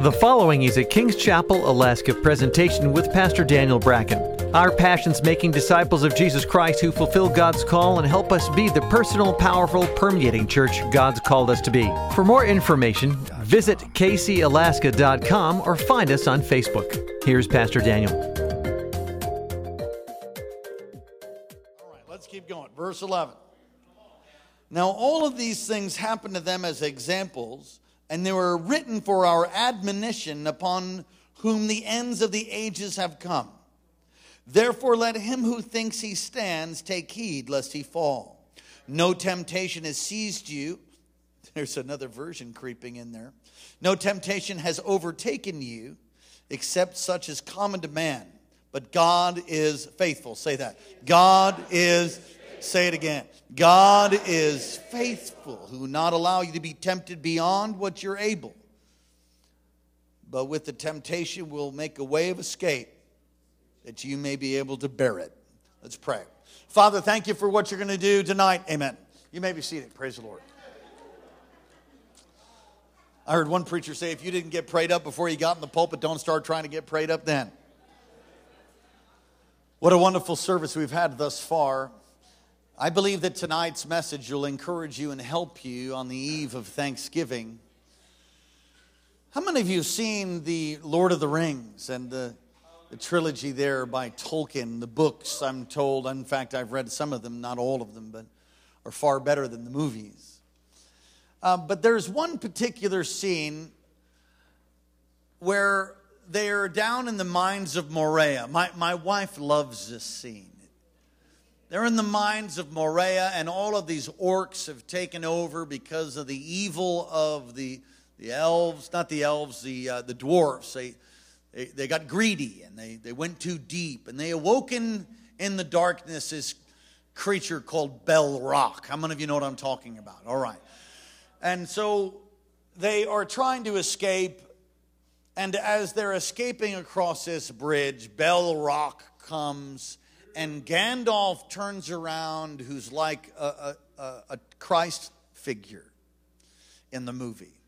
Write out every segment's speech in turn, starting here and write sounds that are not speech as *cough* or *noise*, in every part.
The following is a Kings Chapel, Alaska presentation with Pastor Daniel Bracken. Our passion's making disciples of Jesus Christ who fulfill God's call and help us be the personal, powerful, permeating church God's called us to be. For more information, visit kcalaska.com or find us on Facebook. Here's Pastor Daniel. All right, let's keep going. Verse 11. Now, all of these things happened to them as examples, and they were written for our admonition upon whom the ends of the ages have come. Therefore, let him who thinks he stands take heed lest he fall. No temptation has seized you. *laughs* There's another version creeping in there. No temptation has overtaken you except such as common to man. But God is faithful. Say that. God is, say it again. God is faithful, who will not allow you to be tempted beyond what you're able. But with the temptation, will make a way of escape that you may be able to bear it. Let's pray. Father, thank you for what you're going to do tonight. Amen. You may be seated. Praise the Lord. I heard one preacher say if you didn't get prayed up before you got in the pulpit, don't start trying to get prayed up then. What a wonderful service we've had thus far. I believe that tonight's message will encourage you and help you on the eve of Thanksgiving. How many of you have seen the Lord of the Rings and the, the trilogy there by Tolkien? The books, I'm told, in fact, I've read some of them, not all of them, but are far better than the movies. Uh, but there's one particular scene where they're down in the mines of Moria. My, my wife loves this scene. They're in the mines of Moria, and all of these orcs have taken over because of the evil of the, the elves, not the elves, the, uh, the dwarfs. They, they, they got greedy and they, they went too deep, and they awoken in the darkness this creature called Balrog. How many of you know what I'm talking about? All right. And so they are trying to escape. And as they're escaping across this bridge, Balrog comes, and Gandalf turns around, who's like a, a, a Christ figure in the movie.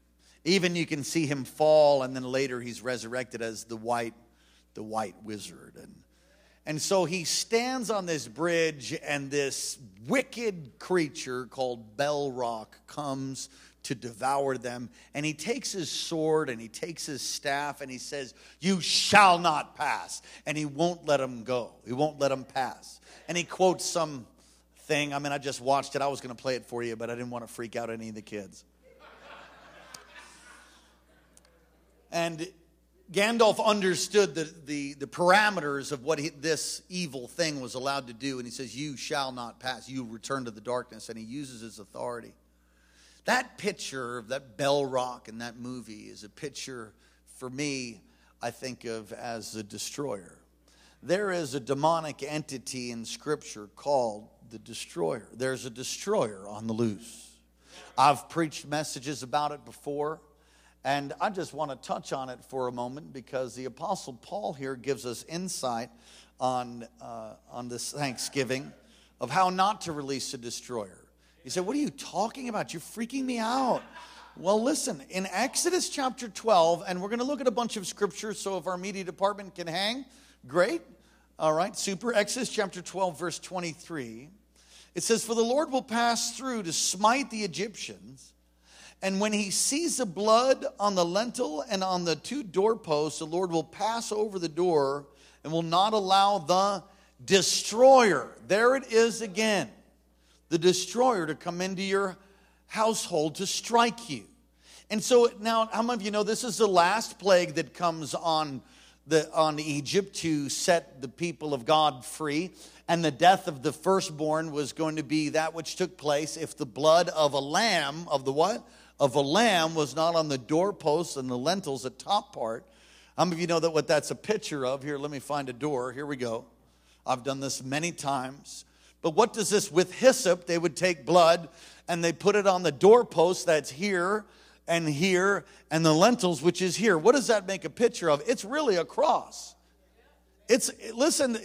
Even you can see him fall, and then later he's resurrected as the white, the white wizard. And, and so he stands on this bridge, and this wicked creature called Balrog comes to devour them. And he takes his sword and he takes his staff and he says, You shall not pass. And he won't let them go, he won't let them pass. And he quotes some thing. I mean, I just watched it. I was going to play it for you, but I didn't want to freak out any of the kids. and Gandalf understood the, the, the parameters of what he, this evil thing was allowed to do. And he says, You shall not pass. You return to the darkness. And he uses his authority. That picture of that Balrog in that movie is a picture for me, I think of as the destroyer. There is a demonic entity in Scripture called the destroyer. There's a destroyer on the loose. I've preached messages about it before. And I just want to touch on it for a moment because the Apostle Paul here gives us insight on, uh, on this Thanksgiving of how not to release a destroyer. He said, What are you talking about? You're freaking me out. Well, listen, in Exodus chapter 12, and we're going to look at a bunch of scriptures, so if our media department can hang, great. All right, super. Exodus chapter 12, verse 23. It says, For the Lord will pass through to smite the Egyptians and when he sees the blood on the lintel and on the two doorposts, the Lord will pass over the door and will not allow the destroyer, there it is again, the destroyer to come into your household to strike you. And so now, how many of you know this is the last plague that comes on, the, on Egypt to set the people of God free? And the death of the firstborn was going to be that which took place if the blood of a lamb, of the what? of a lamb was not on the doorposts and the lentils, the top part. How many of you know that what that's a picture of? Here, let me find a door. Here we go. I've done this many times. But what does this with hyssop? They would take blood and they put it on the doorpost that's here and here and the lentils which is here. What does that make a picture of? It's really a cross. It's listen,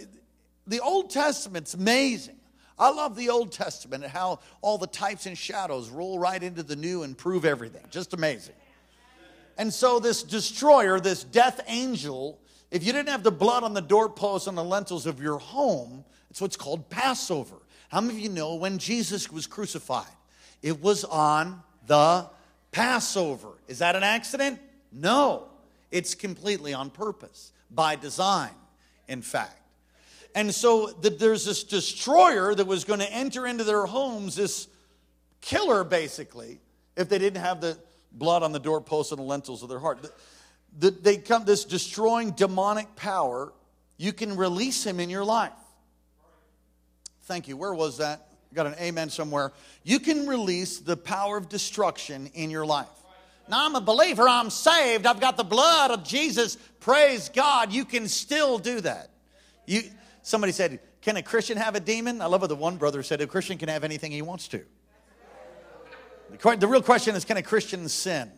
the Old Testament's amazing. I love the Old Testament and how all the types and shadows roll right into the new and prove everything. Just amazing. And so, this destroyer, this death angel, if you didn't have the blood on the doorposts and the lentils of your home, it's what's called Passover. How many of you know when Jesus was crucified? It was on the Passover. Is that an accident? No. It's completely on purpose, by design, in fact. And so the, there's this destroyer that was going to enter into their homes, this killer, basically, if they didn't have the blood on the doorposts and the lentils of their heart. The, the, they come, this destroying demonic power, you can release him in your life. Thank you. Where was that? Got an amen somewhere. You can release the power of destruction in your life. Now, I'm a believer, I'm saved, I've got the blood of Jesus. Praise God. You can still do that. You, somebody said, Can a Christian have a demon? I love what the one brother said a Christian can have anything he wants to. The real question is can a Christian sin?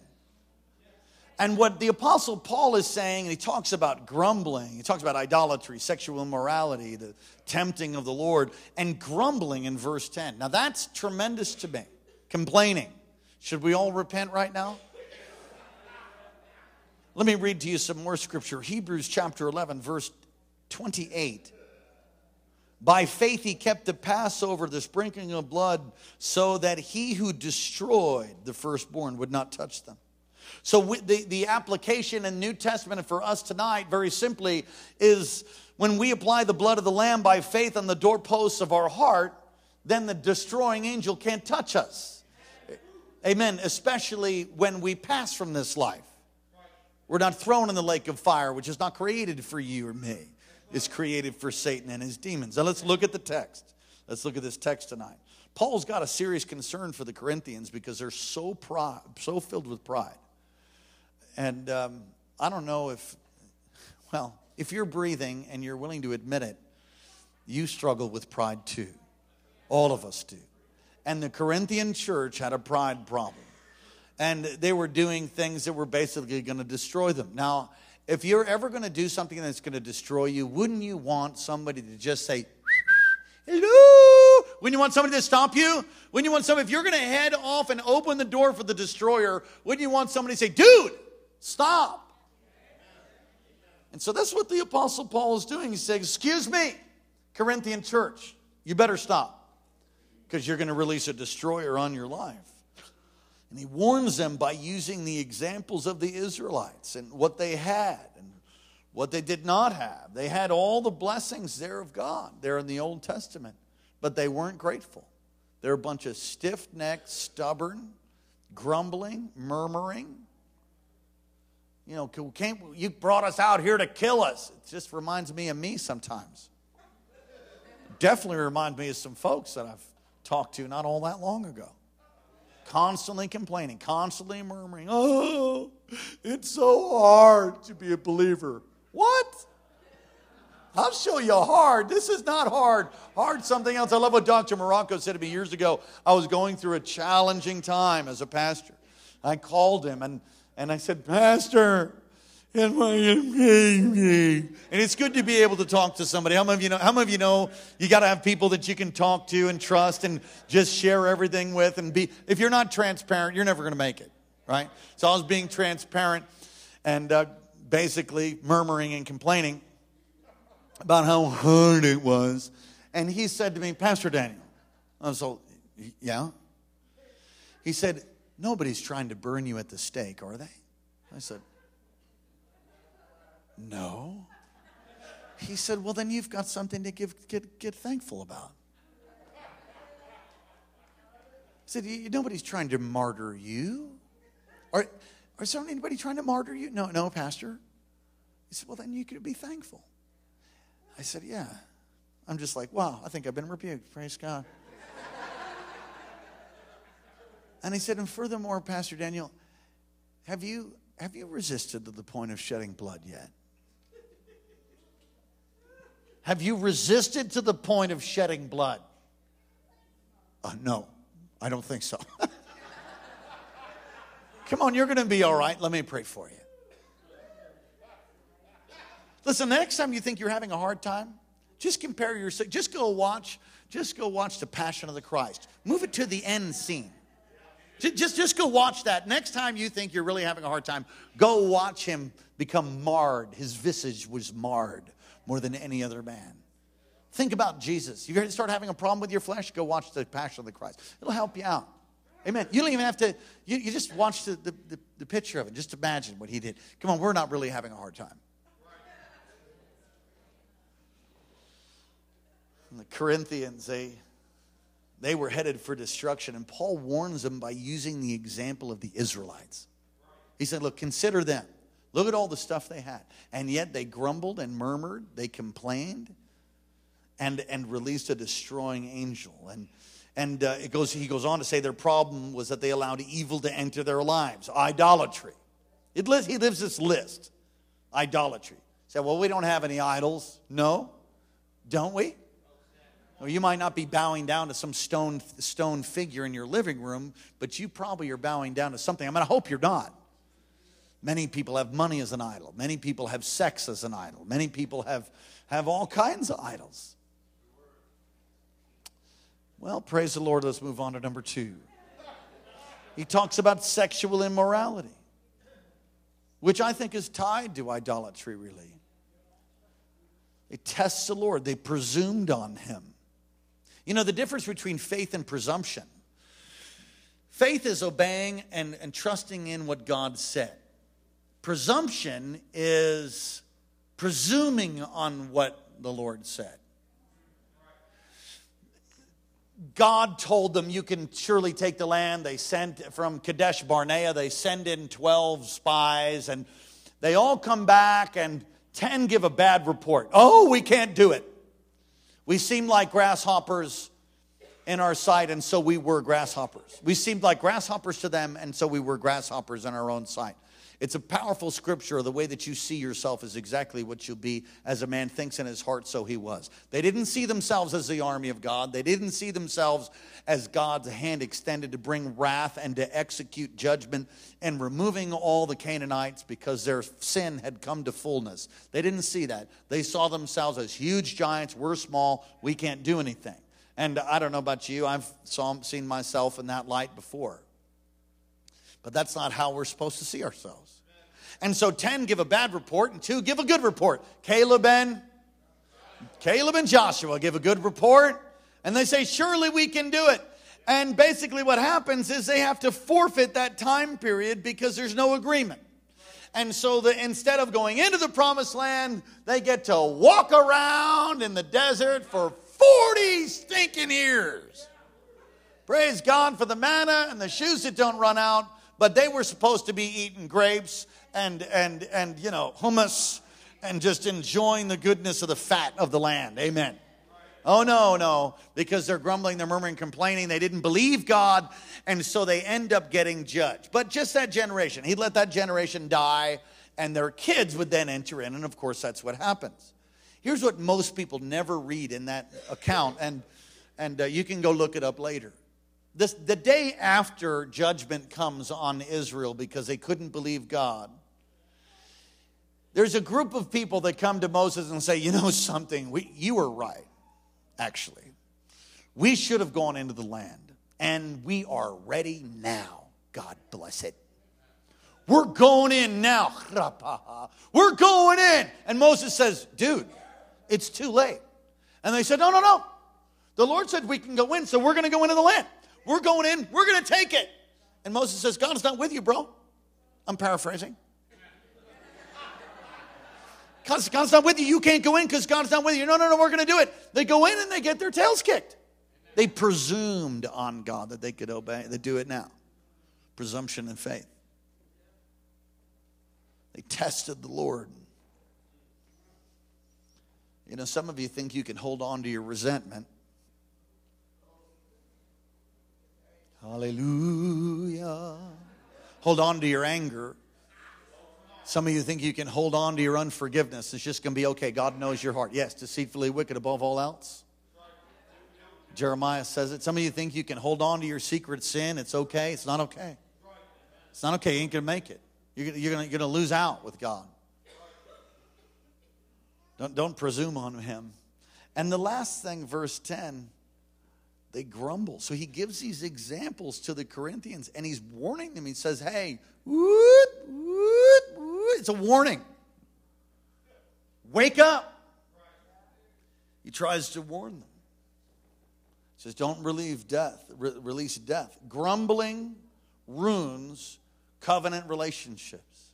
And what the Apostle Paul is saying, and he talks about grumbling, he talks about idolatry, sexual immorality, the tempting of the Lord, and grumbling in verse 10. Now that's tremendous to me. Complaining. Should we all repent right now? Let me read to you some more scripture. Hebrews chapter 11, verse 28. By faith, he kept the Passover, the sprinkling of blood, so that he who destroyed the firstborn would not touch them. So the, the application in New Testament for us tonight, very simply, is when we apply the blood of the Lamb by faith on the doorposts of our heart, then the destroying angel can't touch us. Amen. Especially when we pass from this life. We're not thrown in the lake of fire, which is not created for you or me. It's created for Satan and his demons. Now let's look at the text. Let's look at this text tonight. Paul's got a serious concern for the Corinthians because they're so so filled with pride. And um, I don't know if, well, if you're breathing and you're willing to admit it, you struggle with pride too. All of us do. And the Corinthian church had a pride problem. And they were doing things that were basically going to destroy them. Now, if you're ever going to do something that's going to destroy you, wouldn't you want somebody to just say, hello? Wouldn't you want somebody to stop you? Wouldn't you want somebody, if you're going to head off and open the door for the destroyer, wouldn't you want somebody to say, dude, Stop. And so that's what the Apostle Paul is doing. He says, Excuse me, Corinthian church, you better stop because you're going to release a destroyer on your life. And he warns them by using the examples of the Israelites and what they had and what they did not have. They had all the blessings there of God there in the Old Testament, but they weren't grateful. They're a bunch of stiff necked, stubborn, grumbling, murmuring, you know, can't, you brought us out here to kill us. It just reminds me of me sometimes. Definitely reminds me of some folks that I've talked to not all that long ago. Constantly complaining, constantly murmuring, oh, it's so hard to be a believer. What? I'll show you hard. This is not hard. Hard something else. I love what Dr. Morocco said to me years ago. I was going through a challenging time as a pastor. I called him and and I said, Pastor, and it's good to be able to talk to somebody. How many of you know? How many of you know you got to have people that you can talk to and trust and just share everything with and be. If you're not transparent, you're never going to make it, right? So I was being transparent and uh, basically murmuring and complaining about how hard it was, and he said to me, Pastor Daniel, I was so yeah. He said, Nobody's trying to burn you at the stake, are they? I said, No. He said, Well, then you've got something to give, get, get thankful about. He said, Nobody's trying to martyr you. Are, is there anybody trying to martyr you? No, no, Pastor. He said, Well, then you could be thankful. I said, Yeah. I'm just like, Wow, I think I've been rebuked. Praise God. And he said, and furthermore, Pastor Daniel, have you, have you resisted to the point of shedding blood yet? Have you resisted to the point of shedding blood? Uh, no, I don't think so. *laughs* Come on, you're going to be all right. Let me pray for you. Listen, the next time you think you're having a hard time, just compare yourself. just go watch, just go watch the Passion of the Christ. Move it to the end scene. Just, just go watch that. Next time you think you're really having a hard time, go watch him become marred. His visage was marred more than any other man. Think about Jesus. You're going to start having a problem with your flesh? Go watch the Passion of the Christ. It'll help you out. Amen. You don't even have to, you, you just watch the, the, the, the picture of it. Just imagine what he did. Come on, we're not really having a hard time. And the Corinthians, they, they were headed for destruction. And Paul warns them by using the example of the Israelites. He said, Look, consider them. Look at all the stuff they had. And yet they grumbled and murmured, they complained, and, and released a destroying angel. And, and uh, it goes, he goes on to say their problem was that they allowed evil to enter their lives idolatry. It, he lives this list idolatry. Say, well, we don't have any idols. No, don't we? You might not be bowing down to some stone, stone figure in your living room, but you probably are bowing down to something. I mean, I hope you're not. Many people have money as an idol. Many people have sex as an idol. Many people have, have all kinds of idols. Well, praise the Lord. Let's move on to number two. He talks about sexual immorality, which I think is tied to idolatry, really. They test the Lord, they presumed on him. You know, the difference between faith and presumption faith is obeying and, and trusting in what God said, presumption is presuming on what the Lord said. God told them, You can surely take the land. They sent from Kadesh Barnea, they send in 12 spies, and they all come back, and 10 give a bad report. Oh, we can't do it. We seemed like grasshoppers in our sight, and so we were grasshoppers. We seemed like grasshoppers to them, and so we were grasshoppers in our own sight. It's a powerful scripture. The way that you see yourself is exactly what you'll be as a man thinks in his heart, so he was. They didn't see themselves as the army of God. They didn't see themselves as God's hand extended to bring wrath and to execute judgment and removing all the Canaanites because their sin had come to fullness. They didn't see that. They saw themselves as huge giants. We're small. We can't do anything. And I don't know about you, I've saw, seen myself in that light before. But that's not how we're supposed to see ourselves. And so 10 give a bad report and 2 give a good report. Caleb and Caleb and Joshua give a good report and they say surely we can do it. And basically what happens is they have to forfeit that time period because there's no agreement. And so the, instead of going into the promised land, they get to walk around in the desert for 40 stinking years. Praise God for the manna and the shoes that don't run out but they were supposed to be eating grapes and, and, and you know, hummus and just enjoying the goodness of the fat of the land. Amen. Oh, no, no, because they're grumbling, they're murmuring, complaining. They didn't believe God, and so they end up getting judged. But just that generation, he'd let that generation die, and their kids would then enter in, and of course, that's what happens. Here's what most people never read in that account, and, and uh, you can go look it up later. This, the day after judgment comes on Israel because they couldn't believe God, there's a group of people that come to Moses and say, You know something, we, you were right, actually. We should have gone into the land, and we are ready now. God bless it. We're going in now. *laughs* We're going in. And Moses says, Dude, it's too late. And they said, No, no, no. The Lord said we can go in, so we're going to go into the land. We're going in, we're going to take it. And Moses says, God's not with you, bro. I'm paraphrasing. God's, God's not with you. You can't go in because God's not with you. No, no, no, we're going to do it. They go in and they get their tails kicked. They presumed on God that they could obey. They do it now. Presumption and faith. They tested the Lord. You know, some of you think you can hold on to your resentment Hallelujah. Hold on to your anger. Some of you think you can hold on to your unforgiveness. It's just going to be okay. God knows your heart. Yes, deceitfully wicked above all else. Jeremiah says it. Some of you think you can hold on to your secret sin. It's okay. It's not okay. It's not okay. You ain't going to make it. You're, going to lose out with God. Don't, don't presume on Him. And the last thing, verse 10 they grumble. So he gives these examples to the Corinthians and he's warning them. He says, Hey, woot, woot, woot. it's a warning. Wake up. He tries to warn them. He says, Don't relieve death, re- release death. Grumbling ruins covenant relationships.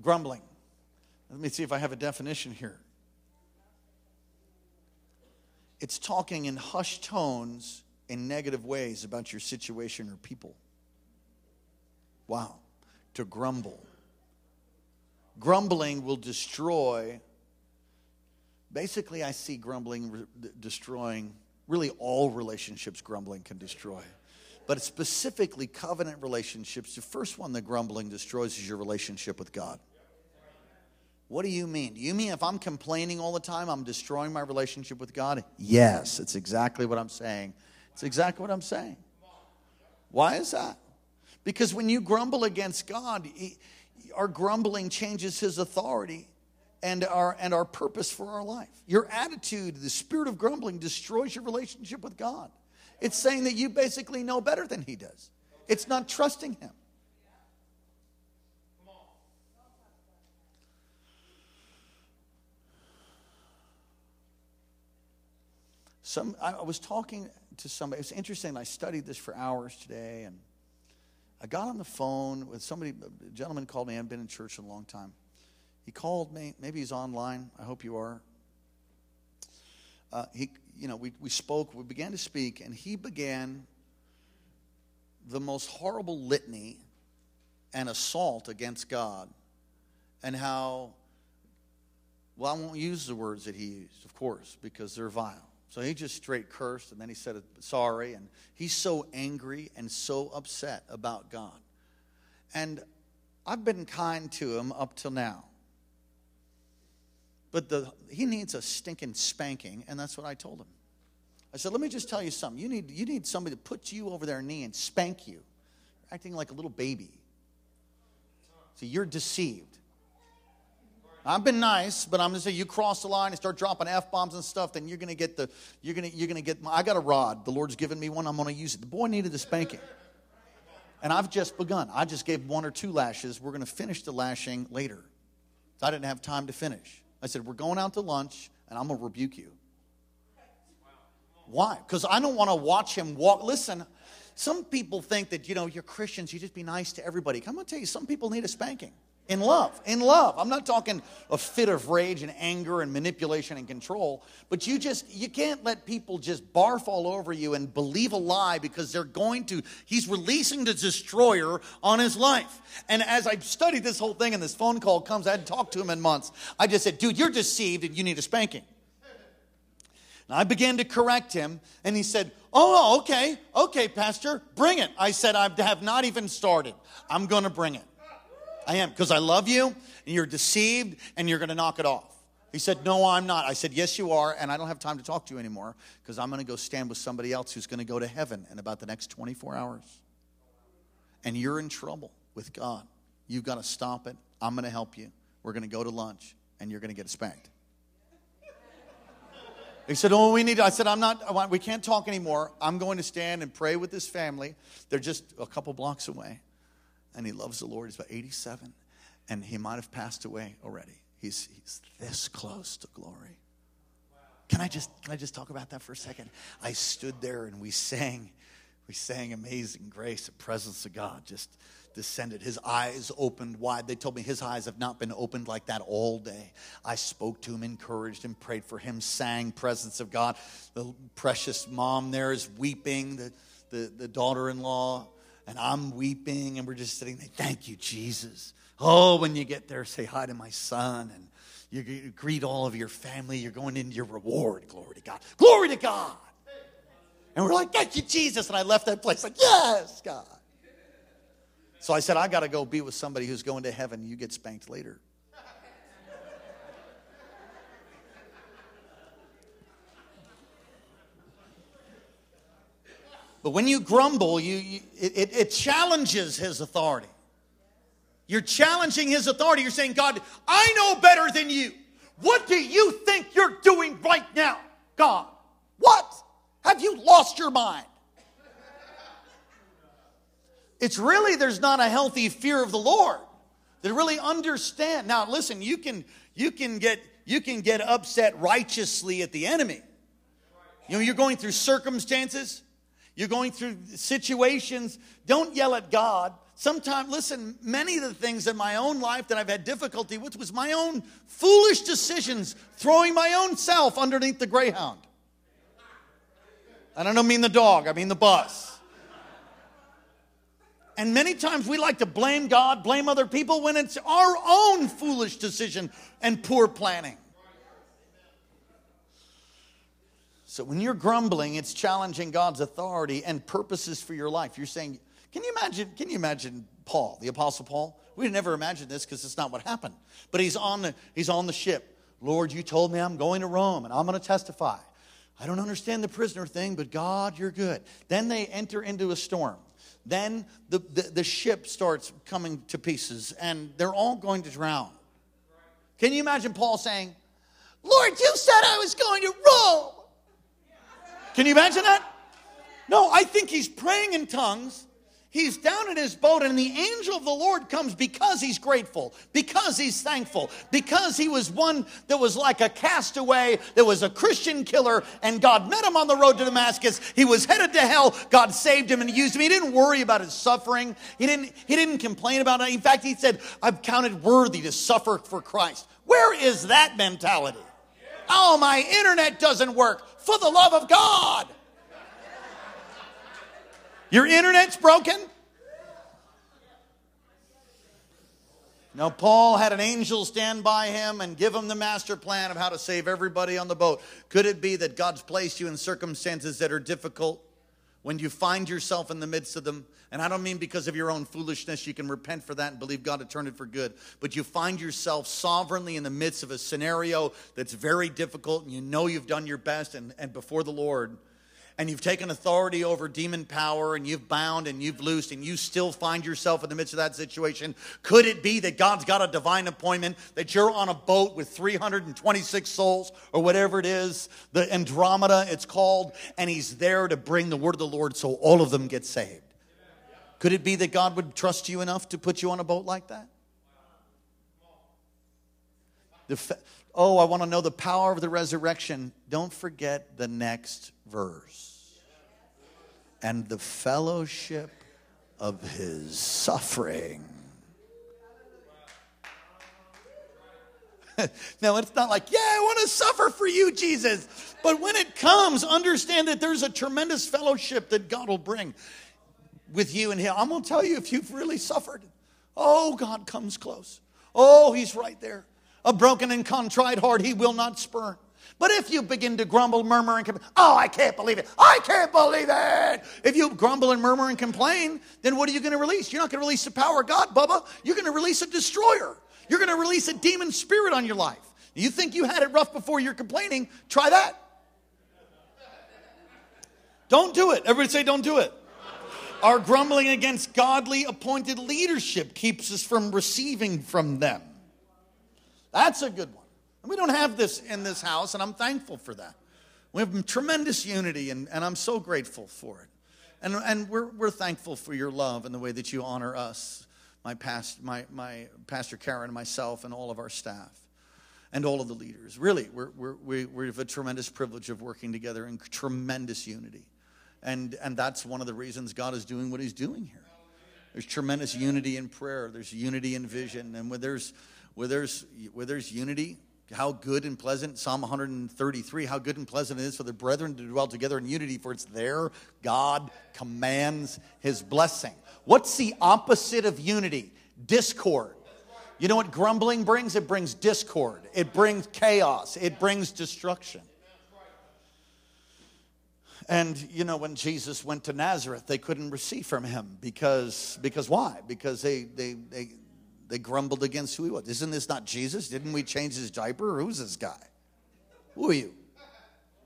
Grumbling. Let me see if I have a definition here. It's talking in hushed tones in negative ways about your situation or people. Wow. To grumble. Grumbling will destroy. Basically, I see grumbling re- destroying really all relationships, grumbling can destroy. But specifically, covenant relationships, the first one that grumbling destroys is your relationship with God. What do you mean? Do you mean if I'm complaining all the time, I'm destroying my relationship with God? Yes, it's exactly what I'm saying. It's exactly what I'm saying. Why is that? Because when you grumble against God, he, our grumbling changes his authority and our, and our purpose for our life. Your attitude, the spirit of grumbling, destroys your relationship with God. It's saying that you basically know better than he does, it's not trusting him. Some, I was talking to somebody. It's interesting. I studied this for hours today, and I got on the phone with somebody. A gentleman called me. I haven't been in church in a long time. He called me. Maybe he's online. I hope you are. Uh, he, you know, we, we spoke. We began to speak, and he began the most horrible litany and assault against God, and how. Well, I won't use the words that he used, of course, because they're vile. So he just straight cursed and then he said sorry. And he's so angry and so upset about God. And I've been kind to him up till now. But the, he needs a stinking spanking, and that's what I told him. I said, let me just tell you something. You need, you need somebody to put you over their knee and spank you. You're acting like a little baby. See, you're deceived. I've been nice, but I'm gonna say you cross the line and start dropping f bombs and stuff, then you're gonna get the you're gonna you're gonna get. I got a rod. The Lord's given me one. I'm gonna use it. The boy needed a spanking, and I've just begun. I just gave one or two lashes. We're gonna finish the lashing later. I didn't have time to finish. I said we're going out to lunch, and I'm gonna rebuke you. Why? Because I don't want to watch him walk. Listen, some people think that you know you're Christians. You just be nice to everybody. I'm gonna tell you, some people need a spanking. In love, in love. I'm not talking a fit of rage and anger and manipulation and control, but you just, you can't let people just barf all over you and believe a lie because they're going to, he's releasing the destroyer on his life. And as I studied this whole thing and this phone call comes, I hadn't talked to him in months, I just said, dude, you're deceived and you need a spanking. And I began to correct him, and he said, Oh, okay, okay, Pastor, bring it. I said, I have not even started. I'm going to bring it. I am, because I love you, and you're deceived, and you're going to knock it off. He said, No, I'm not. I said, Yes, you are, and I don't have time to talk to you anymore because I'm going to go stand with somebody else who's going to go to heaven in about the next 24 hours. And you're in trouble with God. You've got to stop it. I'm going to help you. We're going to go to lunch, and you're going to get spanked. He said, Oh, we need, I said, I'm not, we can't talk anymore. I'm going to stand and pray with this family. They're just a couple blocks away and he loves the Lord. He's about 87, and he might have passed away already. He's, he's this close to glory. Can I just can I just talk about that for a second? I stood there and we sang, we sang Amazing Grace. The presence of God just descended. His eyes opened wide. They told me his eyes have not been opened like that all day. I spoke to him, encouraged him, prayed for him, sang presence of God. The precious mom there is weeping. The the, the daughter-in-law and I'm weeping, and we're just sitting there. Thank you, Jesus. Oh, when you get there, say hi to my son, and you, you greet all of your family. You're going into your reward. Glory to God. Glory to God. And we're like, thank you, Jesus. And I left that place like, yes, God. So I said, I got to go be with somebody who's going to heaven. You get spanked later. But when you grumble, you, you it, it challenges his authority. You're challenging his authority. You're saying, God, I know better than you. What do you think you're doing right now, God? What? Have you lost your mind? It's really there's not a healthy fear of the Lord. That really understand. Now listen, you can you can get you can get upset righteously at the enemy. You know, you're going through circumstances, you're going through situations. Don't yell at God. Sometimes, listen, many of the things in my own life that I've had difficulty with was my own foolish decisions, throwing my own self underneath the Greyhound. And I don't mean the dog, I mean the bus. And many times we like to blame God, blame other people when it's our own foolish decision and poor planning. So when you're grumbling, it's challenging God's authority and purposes for your life. You're saying, can you imagine, can you imagine Paul, the apostle Paul? We'd never imagined this because it's not what happened. But he's on the he's on the ship. Lord, you told me I'm going to Rome and I'm going to testify. I don't understand the prisoner thing, but God, you're good. Then they enter into a storm. Then the, the, the ship starts coming to pieces and they're all going to drown. Can you imagine Paul saying, Lord, you said I was going to Rome. Can you imagine that? No, I think he's praying in tongues. He's down in his boat, and the angel of the Lord comes because he's grateful, because he's thankful, because he was one that was like a castaway, that was a Christian killer, and God met him on the road to Damascus. He was headed to hell. God saved him and used him. He didn't worry about his suffering. He didn't, he didn't complain about it. In fact, he said, I've counted worthy to suffer for Christ. Where is that mentality? Oh, my internet doesn't work. For the love of God. Your internet's broken? Now, Paul had an angel stand by him and give him the master plan of how to save everybody on the boat. Could it be that God's placed you in circumstances that are difficult? When you find yourself in the midst of them, and I don't mean because of your own foolishness, you can repent for that and believe God to turn it for good, but you find yourself sovereignly in the midst of a scenario that's very difficult and you know you've done your best and, and before the Lord, and you've taken authority over demon power and you've bound and you've loosed and you still find yourself in the midst of that situation, could it be that God's got a divine appointment that you're on a boat with 326 souls or whatever it is, the Andromeda it's called, and He's there to bring the word of the Lord so all of them get saved? Could it be that God would trust you enough to put you on a boat like that? The, oh, I want to know the power of the resurrection. Don't forget the next verse. And the fellowship of his suffering. *laughs* now, it's not like, yeah, I want to suffer for you, Jesus. But when it comes, understand that there's a tremendous fellowship that God will bring with you and him. I'm going to tell you if you've really suffered, oh, God comes close. Oh, he's right there. A broken and contrite heart he will not spurn. But if you begin to grumble, murmur, and complain, oh, I can't believe it. I can't believe it. If you grumble and murmur and complain, then what are you going to release? You're not going to release the power of God, Bubba. You're going to release a destroyer. You're going to release a demon spirit on your life. You think you had it rough before you're complaining? Try that. Don't do it. Everybody say, don't do it. Our grumbling against godly appointed leadership keeps us from receiving from them. That's a good one. And we don't have this in this house, and I'm thankful for that. We have tremendous unity, and, and I'm so grateful for it. And, and we're, we're thankful for your love and the way that you honor us, my, past, my, my Pastor Karen myself, and all of our staff, and all of the leaders. Really, we're, we're, we, have a tremendous privilege of working together in tremendous unity. And, and that's one of the reasons God is doing what He's doing here. There's tremendous unity in prayer, there's unity in vision, and when there's, where there's, where there's unity, how good and pleasant, Psalm 133, how good and pleasant it is for the brethren to dwell together in unity, for it's there God commands his blessing. What's the opposite of unity? Discord. You know what grumbling brings? It brings discord, it brings chaos, it brings destruction. And you know, when Jesus went to Nazareth, they couldn't receive from him because because why? Because they they they they grumbled against who he was. Isn't this not Jesus? Didn't we change his diaper? Who's this guy? Who are you?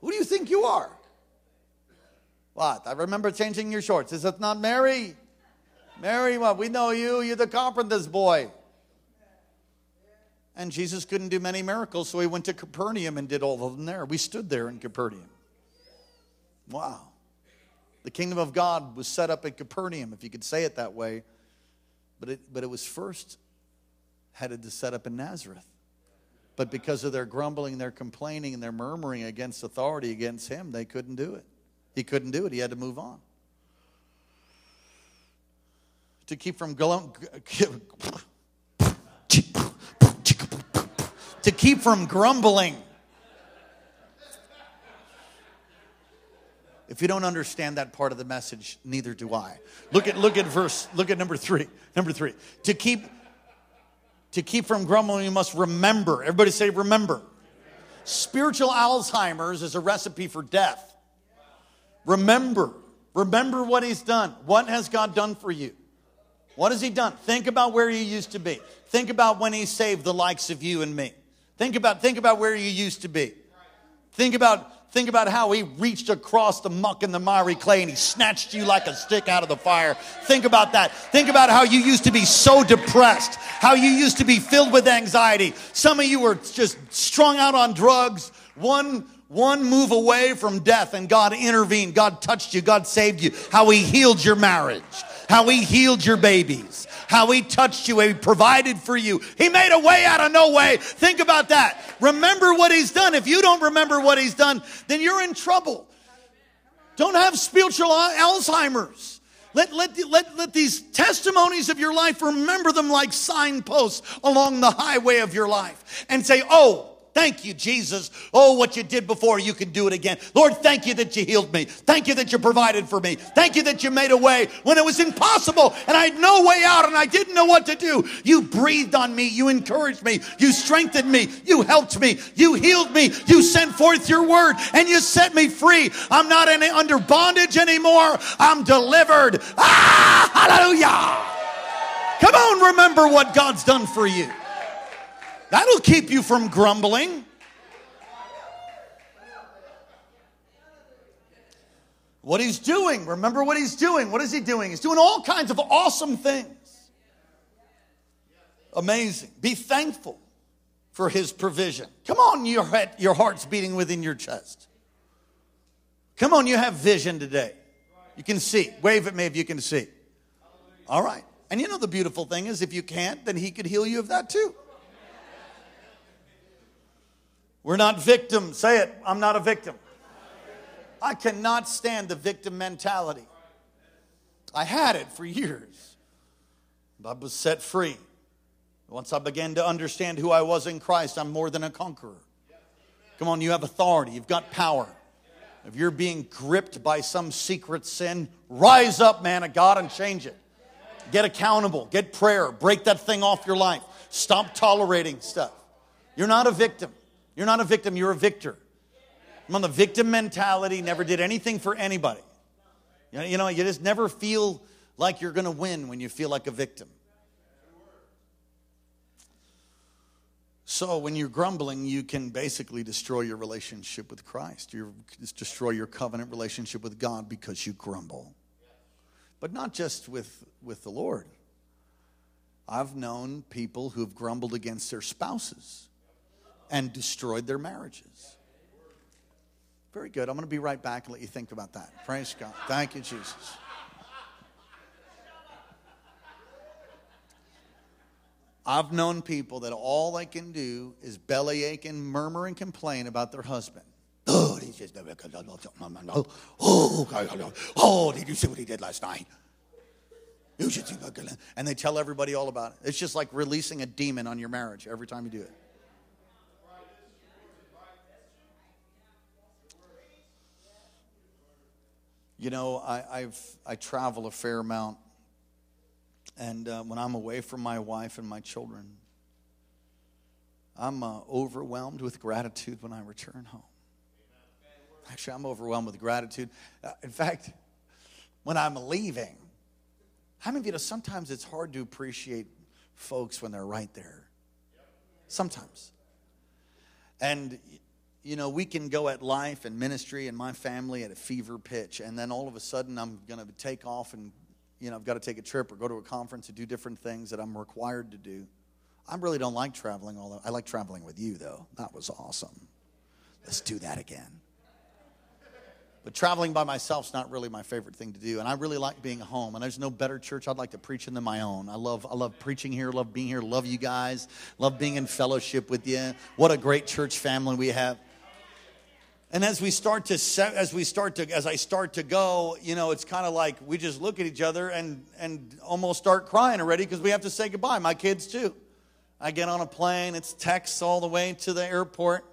Who do you think you are? What? I remember changing your shorts. Is it not Mary? Mary, what? We know you. You're the carpenter's boy. And Jesus couldn't do many miracles, so he went to Capernaum and did all of them there. We stood there in Capernaum. Wow. The kingdom of God was set up in Capernaum, if you could say it that way. But it, but it was first headed to set up in Nazareth. But because of their grumbling, their complaining, and their murmuring against authority against him, they couldn't do it. He couldn't do it. He had to move on. To keep from *laughs* to keep from grumbling. If you don't understand that part of the message, neither do I. Look at look at verse, look at number three. Number three. To keep to keep from grumbling, you must remember. Everybody say remember. Spiritual Alzheimer's is a recipe for death. Remember. Remember what he's done. What has God done for you? What has he done? Think about where you used to be. Think about when he saved the likes of you and me. Think about, think about where you used to be. Think about, think about how he reached across the muck and the miry clay and he snatched you like a stick out of the fire. Think about that. Think about how you used to be so depressed, how you used to be filled with anxiety. Some of you were just strung out on drugs. One, one move away from death and God intervened. God touched you. God saved you. How he healed your marriage. How he healed your babies how he touched you, he provided for you. He made a way out of no way. Think about that. Remember what he's done. If you don't remember what he's done, then you're in trouble. Don't have spiritual Alzheimer's. Let, let, let, let these testimonies of your life, remember them like signposts along the highway of your life and say, Oh, Thank you, Jesus. Oh, what you did before, you can do it again. Lord, thank you that you healed me. Thank you that you provided for me. Thank you that you made a way when it was impossible and I had no way out and I didn't know what to do. You breathed on me. You encouraged me. You strengthened me. You helped me. You healed me. You sent forth your word and you set me free. I'm not any, under bondage anymore. I'm delivered. Ah, hallelujah. Come on, remember what God's done for you. That'll keep you from grumbling. What he's doing, remember what he's doing. What is he doing? He's doing all kinds of awesome things. Amazing. Be thankful for his provision. Come on, your, head, your heart's beating within your chest. Come on, you have vision today. You can see. Wave at me if you can see. All right. And you know the beautiful thing is, if you can't, then he could heal you of that too. We're not victims. Say it. I'm not a victim. I cannot stand the victim mentality. I had it for years. I was set free. Once I began to understand who I was in Christ, I'm more than a conqueror. Come on, you have authority, you've got power. If you're being gripped by some secret sin, rise up, man of God, and change it. Get accountable, get prayer, break that thing off your life. Stop tolerating stuff. You're not a victim. You're not a victim, you're a victor. I'm on the victim mentality, never did anything for anybody. You know, you just never feel like you're going to win when you feel like a victim. So when you're grumbling, you can basically destroy your relationship with Christ. You destroy your covenant relationship with God because you grumble. But not just with, with the Lord. I've known people who've grumbled against their spouses and destroyed their marriages. Very good. I'm going to be right back and let you think about that. Praise God. Thank you, Jesus. I've known people that all they can do is bellyache and murmur and complain about their husband. Oh, he just, oh, oh, did you see what he did last night? And they tell everybody all about it. It's just like releasing a demon on your marriage every time you do it. You know, I, I've, I travel a fair amount. And uh, when I'm away from my wife and my children, I'm uh, overwhelmed with gratitude when I return home. Actually, I'm overwhelmed with gratitude. Uh, in fact, when I'm leaving, how many of you know sometimes it's hard to appreciate folks when they're right there? Sometimes. And you know, we can go at life and ministry and my family at a fever pitch, and then all of a sudden I'm going to take off and, you know, I've got to take a trip or go to a conference and do different things that I'm required to do. I really don't like traveling that. I like traveling with you, though. That was awesome. Let's do that again. But traveling by myself is not really my favorite thing to do. And I really like being home. And there's no better church I'd like to preach in than my own. I love, I love preaching here, love being here, love you guys, love being in fellowship with you. What a great church family we have. And as we start to as we start to as I start to go, you know, it's kind of like we just look at each other and and almost start crying already because we have to say goodbye. My kids too. I get on a plane, it's texts all the way to the airport.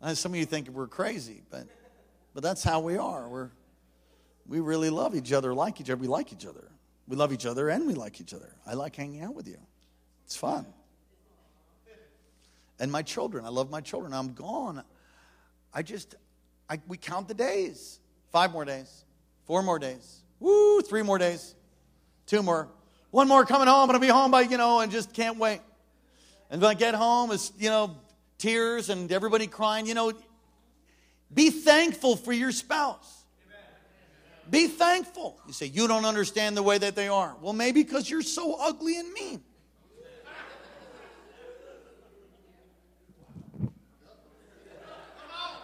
And some of you think we're crazy, but but that's how we are. We're we really love each other, like each other. We like each other. We love each other and we like each other. I like hanging out with you. It's fun. And my children, I love my children. I'm gone. I just, I, we count the days. Five more days, four more days, woo, three more days, two more, one more coming home. I'm going to be home by, you know, and just can't wait. And when I get home, it's, you know, tears and everybody crying. You know, be thankful for your spouse. Be thankful. You say, you don't understand the way that they are. Well, maybe because you're so ugly and mean.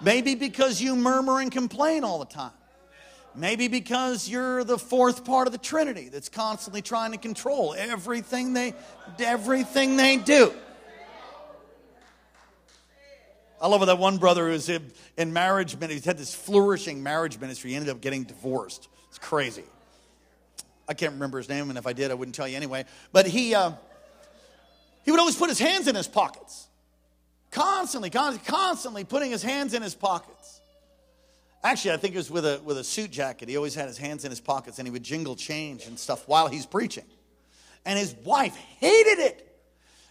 Maybe because you murmur and complain all the time. Maybe because you're the fourth part of the Trinity that's constantly trying to control everything they everything they do. I love that one brother who's in, in marriage ministry. He's had this flourishing marriage ministry. He ended up getting divorced. It's crazy. I can't remember his name, and if I did, I wouldn't tell you anyway. But he uh, he would always put his hands in his pockets. Constantly, constantly putting his hands in his pockets. Actually, I think it was with a, with a suit jacket. He always had his hands in his pockets and he would jingle change and stuff while he's preaching. And his wife hated it.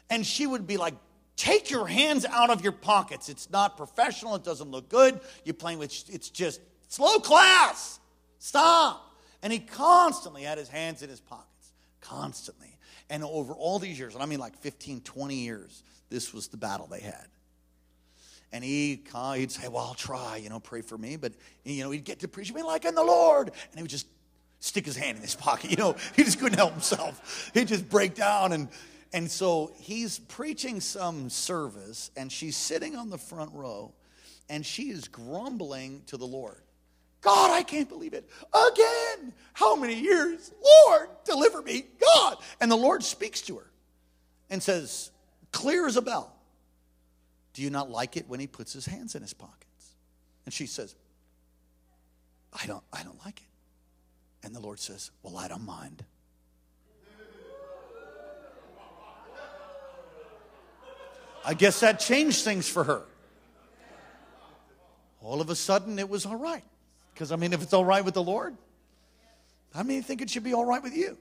And she would be like, Take your hands out of your pockets. It's not professional. It doesn't look good. You're playing with, it's just, it's low class. Stop. And he constantly had his hands in his pockets. Constantly. And over all these years, and I mean like 15, 20 years, this was the battle they had. And he, he'd say, Well, I'll try, you know, pray for me. But, you know, he'd get to preach me like in the Lord. And he would just stick his hand in his *laughs* pocket. You know, he just couldn't help himself. He'd just break down. And, and so he's preaching some service, and she's sitting on the front row, and she is grumbling to the Lord. God, I can't believe it. Again. How many years? Lord, deliver me. God. And the Lord speaks to her and says, clear as a bell. Do you not like it when he puts his hands in his pockets? And she says, I don't, I don't like it. And the Lord says, Well, I don't mind. I guess that changed things for her. All of a sudden, it was all right. Because, I mean, if it's all right with the Lord, how many think it should be all right with you?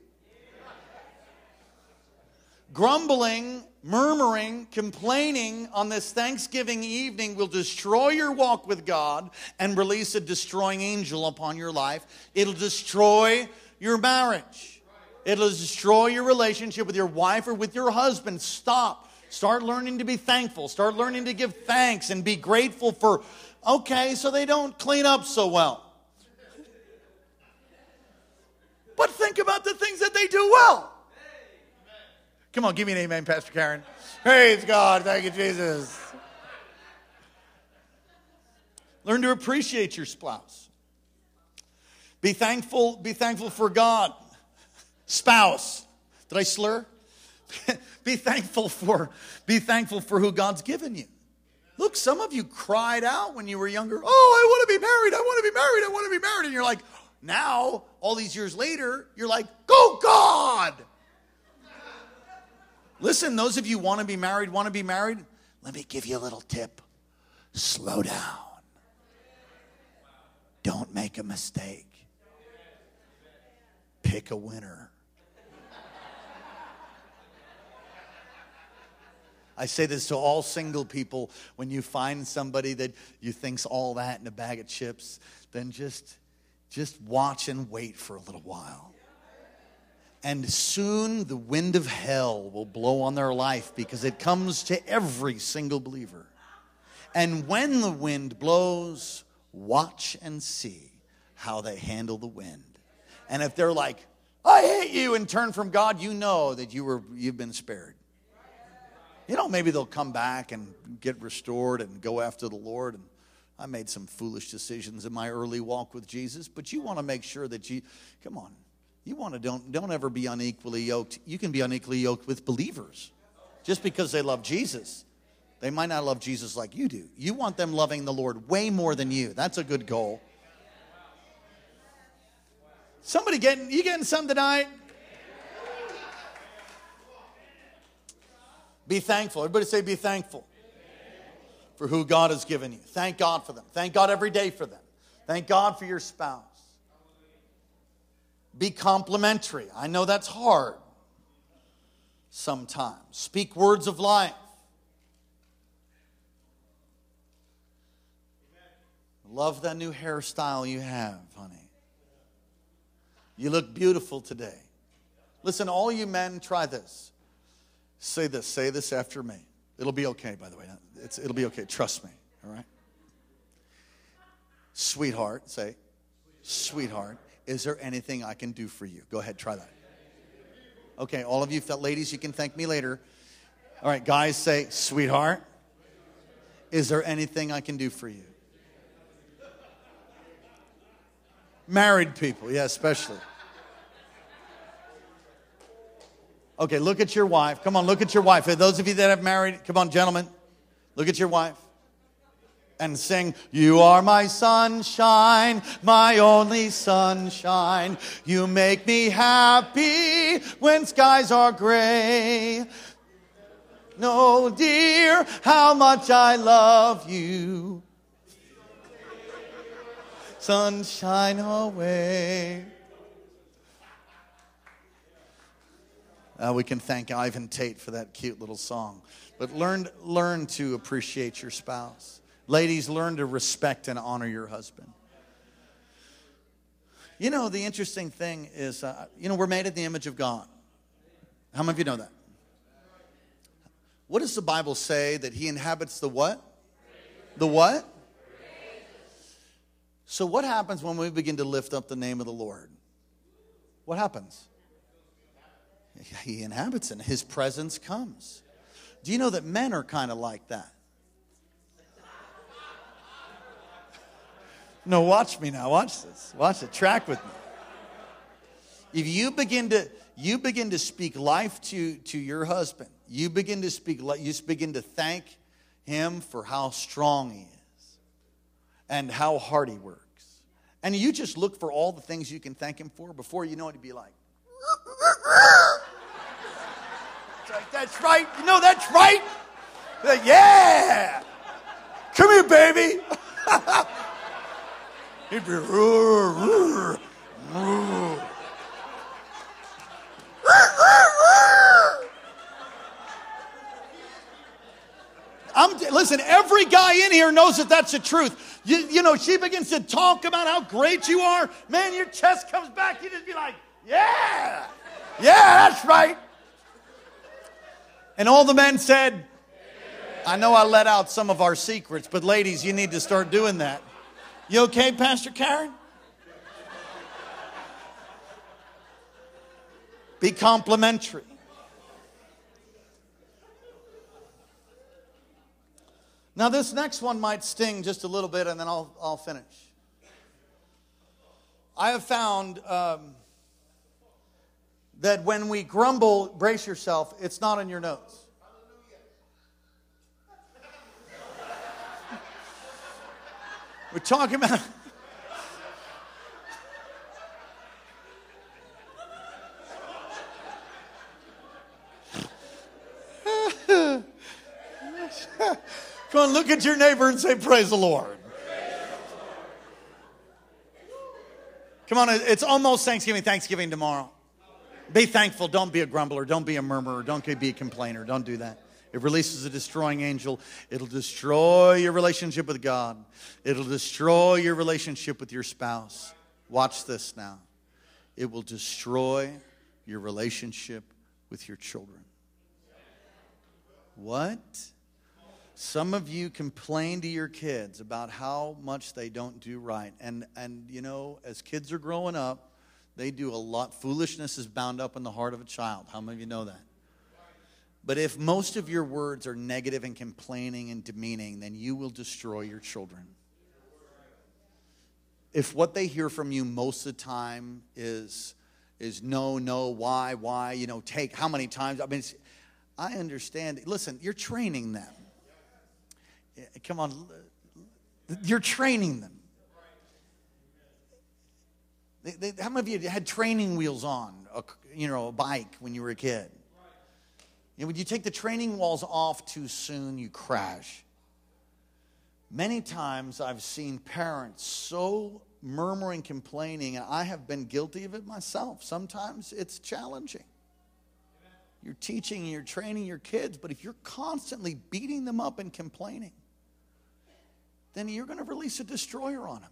Grumbling, murmuring, complaining on this Thanksgiving evening will destroy your walk with God and release a destroying angel upon your life. It'll destroy your marriage. It'll destroy your relationship with your wife or with your husband. Stop. Start learning to be thankful. Start learning to give thanks and be grateful for, okay, so they don't clean up so well. But think about the things that they do well. Come on, give me an amen, Pastor Karen. Praise God. Thank you, Jesus. Learn to appreciate your spouse. Be thankful, be thankful for God. Spouse. Did I slur? *laughs* be thankful for be thankful for who God's given you. Look, some of you cried out when you were younger, "Oh, I want to be married. I want to be married. I want to be married." And you're like, now, all these years later, you're like, "Go God." Listen, those of you want to be married, want to be married, let me give you a little tip. Slow down. Don't make a mistake. Pick a winner. I say this to all single people when you find somebody that you think's all that in a bag of chips, then just just watch and wait for a little while and soon the wind of hell will blow on their life because it comes to every single believer. And when the wind blows, watch and see how they handle the wind. And if they're like, I hate you, and turn from God, you know that you were, you've been spared. You know, maybe they'll come back and get restored and go after the Lord and I made some foolish decisions in my early walk with Jesus, but you want to make sure that you, come on, you want to don't, don't ever be unequally yoked. You can be unequally yoked with believers just because they love Jesus. They might not love Jesus like you do. You want them loving the Lord way more than you. That's a good goal. Somebody getting, you getting some tonight? Be thankful. Everybody say, be thankful for who God has given you. Thank God for them. Thank God every day for them. Thank God for your spouse. Be complimentary. I know that's hard sometimes. Speak words of life. Love that new hairstyle you have, honey. You look beautiful today. Listen, all you men, try this. Say this. Say this after me. It'll be okay, by the way. It's, it'll be okay. Trust me. All right? Sweetheart, say, sweetheart, is there anything I can do for you? Go ahead, try that. Okay, all of you ladies, you can thank me later. All right, guys, say, sweetheart, is there anything I can do for you? Married people, yeah, especially. Okay, look at your wife. Come on, look at your wife. For those of you that have married, come on, gentlemen, look at your wife and sing, You are my sunshine, my only sunshine. You make me happy when skies are gray. No, dear, how much I love you sunshine away. Uh, we can thank Ivan Tate for that cute little song. But learn, learn to appreciate your spouse. Ladies, learn to respect and honor your husband. You know, the interesting thing is, uh, you know, we're made in the image of God. How many of you know that? What does the Bible say that he inhabits the what? The what? So, what happens when we begin to lift up the name of the Lord? What happens? He inhabits and his presence comes. Do you know that men are kind of like that? No, watch me now. Watch this. Watch it. Track with me. If you begin to you begin to speak life to, to your husband, you begin to speak you begin to thank him for how strong he is and how hard he works. And you just look for all the things you can thank him for before you know it, he'd be like, *laughs* that's right. You know that's right. Like, yeah. Come here, baby. *laughs* He'd be roar, roar, roar. I'm, listen, every guy in here knows that that's the truth. You, you know, she begins to talk about how great you are. Man, your chest comes back. You just be like, yeah, yeah, that's right. And all the men said, I know I let out some of our secrets, but ladies, you need to start doing that. You okay, Pastor Karen? Be complimentary. Now, this next one might sting just a little bit, and then I'll, I'll finish. I have found um, that when we grumble, brace yourself, it's not in your notes. We're talking about. *laughs* Come on, look at your neighbor and say, Praise the Lord. Come on, it's almost Thanksgiving, Thanksgiving tomorrow. Be thankful. Don't be a grumbler. Don't be a murmurer. Don't be a complainer. Don't do that. It releases a destroying angel. It'll destroy your relationship with God. It'll destroy your relationship with your spouse. Watch this now. It will destroy your relationship with your children. What? Some of you complain to your kids about how much they don't do right. And, and you know, as kids are growing up, they do a lot. Foolishness is bound up in the heart of a child. How many of you know that? But if most of your words are negative and complaining and demeaning, then you will destroy your children. if what they hear from you most of the time is is no, no, why, why, you know, take how many times? I mean, I understand. Listen, you're training them. Come on, you're training them. They, they, how many of you had training wheels on, a, you know, a bike when you were a kid? And when you take the training walls off too soon, you crash. Many times I've seen parents so murmuring, complaining, and I have been guilty of it myself. Sometimes it's challenging. You're teaching, and you're training your kids, but if you're constantly beating them up and complaining, then you're going to release a destroyer on them.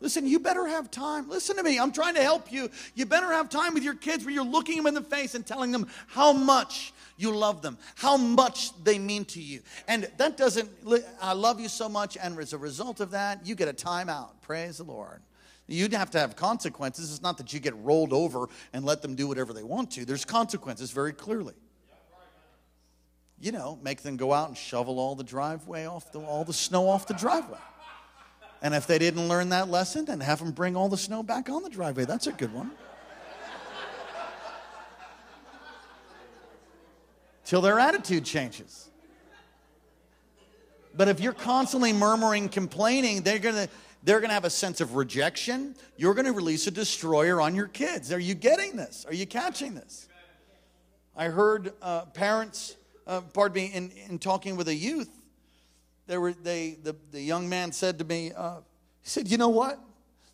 Listen, you better have time. Listen to me. I'm trying to help you. You better have time with your kids where you're looking them in the face and telling them how much you love them, how much they mean to you. And that doesn't, I love you so much, and as a result of that, you get a timeout. Praise the Lord. You'd have to have consequences. It's not that you get rolled over and let them do whatever they want to. There's consequences very clearly. You know, make them go out and shovel all the driveway off the, all the snow off the driveway. And if they didn't learn that lesson, then have them bring all the snow back on the driveway. That's a good one. Till their attitude changes. But if you're constantly murmuring, complaining, they're going to they're going to have a sense of rejection. You're going to release a destroyer on your kids. Are you getting this? Are you catching this? I heard uh, parents, uh, pardon me, in, in talking with a youth, they were, they, the, the young man said to me, uh, he said, You know what?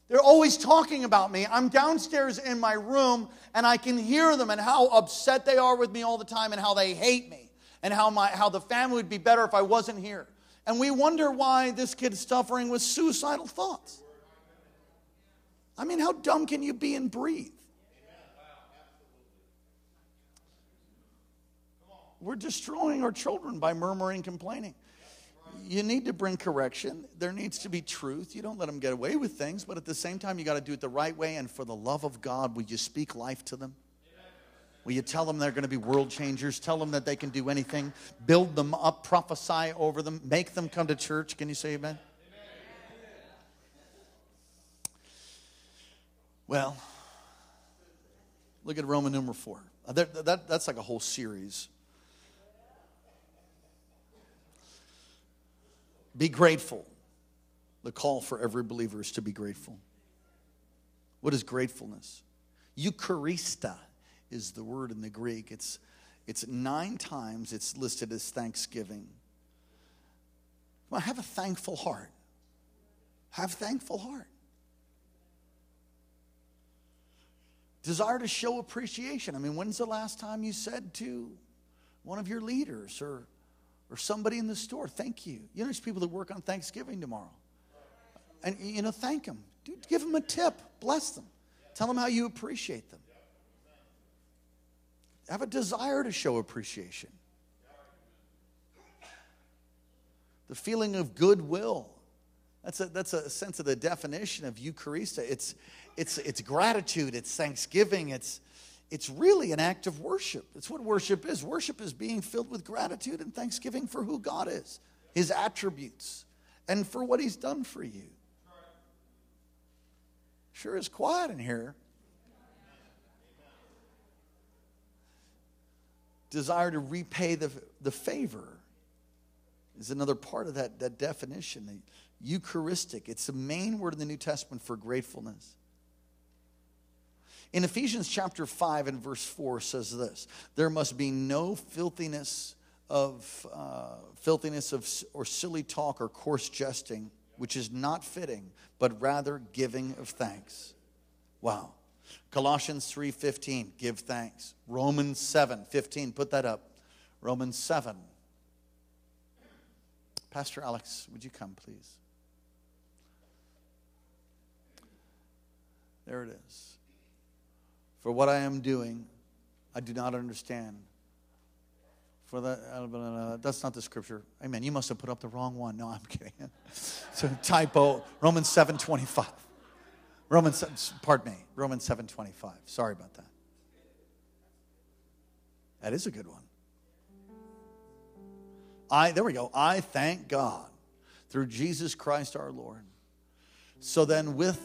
They're always talking about me. I'm downstairs in my room and I can hear them and how upset they are with me all the time and how they hate me and how, my, how the family would be better if I wasn't here. And we wonder why this kid's suffering with suicidal thoughts. I mean, how dumb can you be and breathe? We're destroying our children by murmuring, complaining you need to bring correction. There needs to be truth. You don't let them get away with things, but at the same time, you got to do it the right way. And for the love of God, will you speak life to them? Will you tell them they're going to be world changers? Tell them that they can do anything. Build them up, prophesy over them, make them come to church. Can you say amen? Well, look at Roman number four. Uh, that, that, that's like a whole series. Be grateful. The call for every believer is to be grateful. What is gratefulness? Eucharistia is the word in the Greek. It's, it's nine times it's listed as thanksgiving. Well, have a thankful heart. Have thankful heart. Desire to show appreciation. I mean, when's the last time you said to one of your leaders or or somebody in the store, thank you. You know, there's people that work on Thanksgiving tomorrow. And, you know, thank them. Dude, give them a tip. Bless them. Tell them how you appreciate them. Have a desire to show appreciation. The feeling of goodwill. That's a, that's a sense of the definition of Eucharistia. It's, it's, it's gratitude, it's thanksgiving, it's, it's really an act of worship. It's what worship is. Worship is being filled with gratitude and thanksgiving for who God is, His attributes, and for what He's done for you. Sure is quiet in here. Desire to repay the, the favor is another part of that, that definition. The Eucharistic, it's the main word in the New Testament for gratefulness. In Ephesians chapter 5 and verse 4 says this There must be no filthiness of uh, filthiness of or silly talk or coarse jesting, which is not fitting, but rather giving of thanks. Wow. Colossians 3:15, give thanks. Romans 7:15, put that up. Romans 7. Pastor Alex, would you come please? There it is. For what I am doing, I do not understand. For that, uh, that's not the scripture. Amen. You must have put up the wrong one. No, I'm *laughs* kidding. so typo. Romans 7:25. Romans, pardon me. Romans 7:25. Sorry about that. That is a good one. I there we go. I thank God through Jesus Christ our Lord So then, with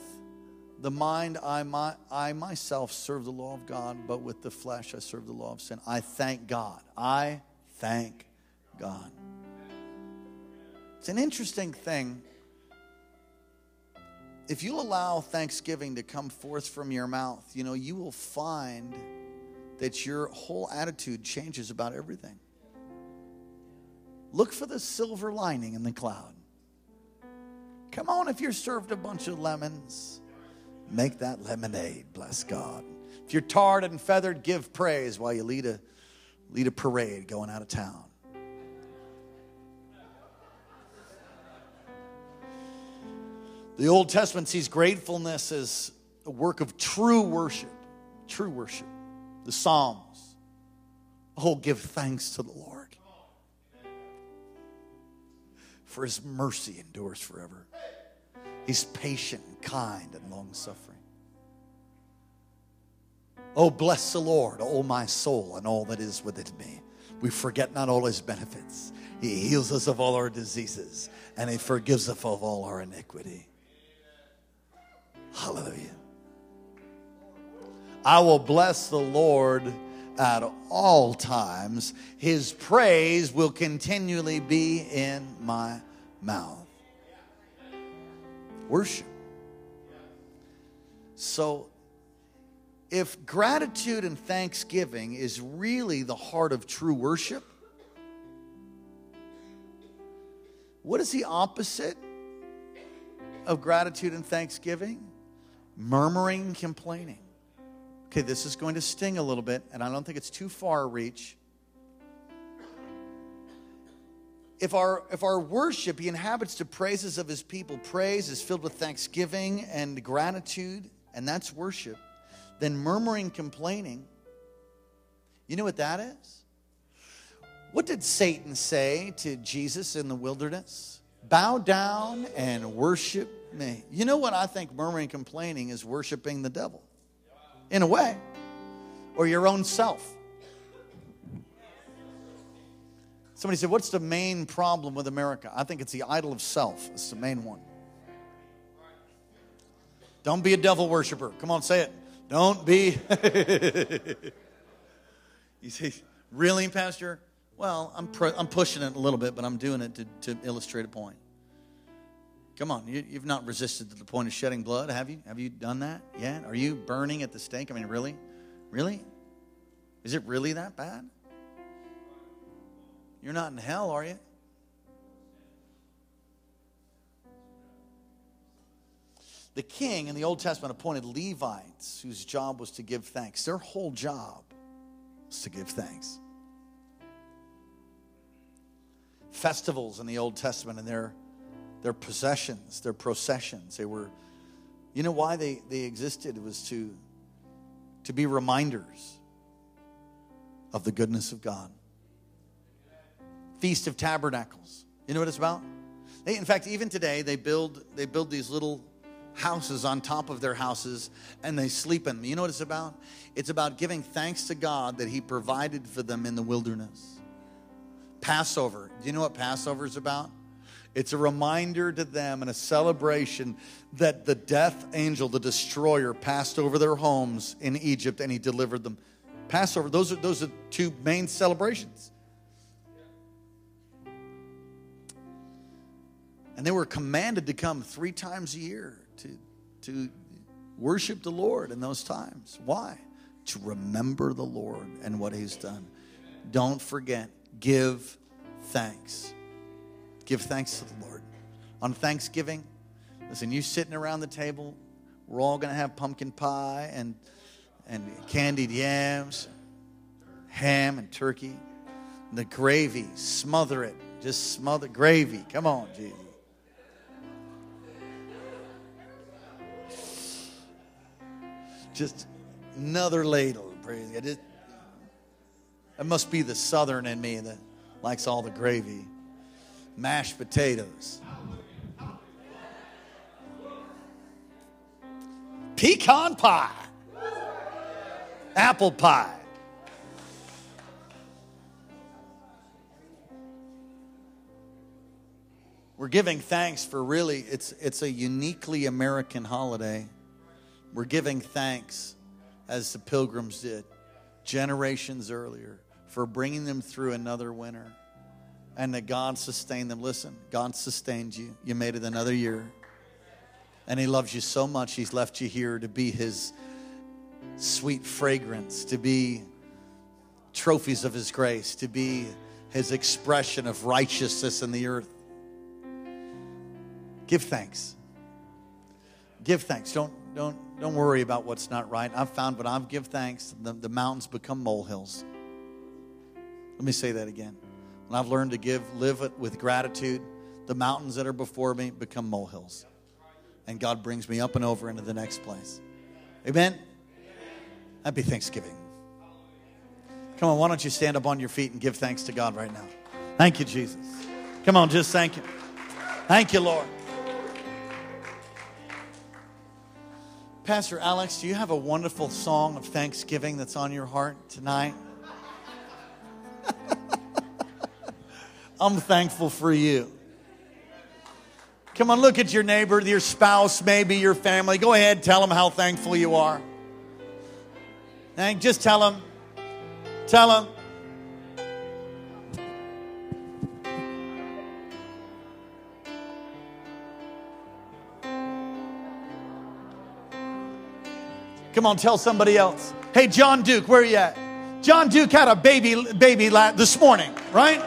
the mind, I, my, I myself serve the law of God, but with the flesh, I serve the law of sin. I thank God. I thank God. It's an interesting thing. If you'll allow thanksgiving to come forth from your mouth, you know, you will find that your whole attitude changes about everything. Look for the silver lining in the cloud. Come on, if you're served a bunch of lemons, make that lemonade, bless God. If you're tarred and feathered, give praise while you lead a, lead a parade going out of town. The Old Testament sees gratefulness as a work of true worship, true worship. The Psalms, oh, give thanks to the Lord, for his mercy endures forever. He's patient and kind and long suffering. Oh, bless the Lord, O my soul, and all that is within me. We forget not all his benefits. He heals us of all our diseases, and he forgives us of all our iniquity. Hallelujah. I will bless the Lord at all times. His praise will continually be in my mouth. Worship. So, if gratitude and thanksgiving is really the heart of true worship, what is the opposite of gratitude and thanksgiving? Murmuring, complaining. Okay, this is going to sting a little bit, and I don't think it's too far reach. If our, if our worship, he inhabits the praises of his people, praise is filled with thanksgiving and gratitude, and that's worship, then murmuring, complaining, you know what that is? What did Satan say to Jesus in the wilderness? Bow down and worship me. You know what I think murmuring, complaining is worshiping the devil in a way, or your own self. Somebody said, What's the main problem with America? I think it's the idol of self. It's the main one. Don't be a devil worshiper. Come on, say it. Don't be. *laughs* you say, Really, Pastor? Well, I'm, I'm pushing it a little bit, but I'm doing it to, to illustrate a point. Come on, you, have not resisted to the point of shedding blood, have you? Have you done that yet? Are you burning at the stake? I mean, really? Really? Is it really that bad? You're not in hell, are you? The king in the Old Testament appointed Levites whose job was to give thanks. Their whole job was to give thanks. Festivals in the Old Testament and their their possessions, their processions. They were, you know why they, they existed? It was to, to be reminders of the goodness of God. Feast of Tabernacles. You know what it's about? They, in fact, even today, they build, they build these little houses on top of their houses and they sleep in them. You know what it's about? It's about giving thanks to God that He provided for them in the wilderness. Passover. Do you know what Passover is about? It's a reminder to them and a celebration that the death angel, the destroyer, passed over their homes in Egypt and he delivered them. Passover, those are those are two main celebrations. And they were commanded to come three times a year to, to worship the Lord in those times. Why? To remember the Lord and what He's done. Don't forget, give thanks. Give thanks to the Lord. On Thanksgiving, listen, you sitting around the table, we're all going to have pumpkin pie and, and candied yams, ham and turkey. And the gravy, smother it. Just smother gravy. Come on, Jesus. Just another ladle. Praise God. It, must be the southern in me that likes all the gravy mashed potatoes, pecan pie, apple pie. We're giving thanks for really, it's, it's a uniquely American holiday. We're giving thanks as the pilgrims did generations earlier for bringing them through another winter and that God sustained them. Listen, God sustained you. You made it another year. And He loves you so much, He's left you here to be His sweet fragrance, to be trophies of His grace, to be His expression of righteousness in the earth. Give thanks. Give thanks. Don't, don't, don't worry about what's not right. I've found when I give thanks, the, the mountains become molehills. Let me say that again. When I've learned to give, live it with gratitude, the mountains that are before me become molehills. And God brings me up and over into the next place. Amen? Happy Thanksgiving. Come on, why don't you stand up on your feet and give thanks to God right now? Thank you, Jesus. Come on, just thank you. Thank you, Lord. Pastor Alex, do you have a wonderful song of thanksgiving that's on your heart tonight? *laughs* I'm thankful for you. Come on, look at your neighbor, your spouse, maybe your family. Go ahead, tell them how thankful you are. And just tell them, tell them. Come on, tell somebody else. Hey, John Duke, where are you at? John Duke had a baby baby this morning, right?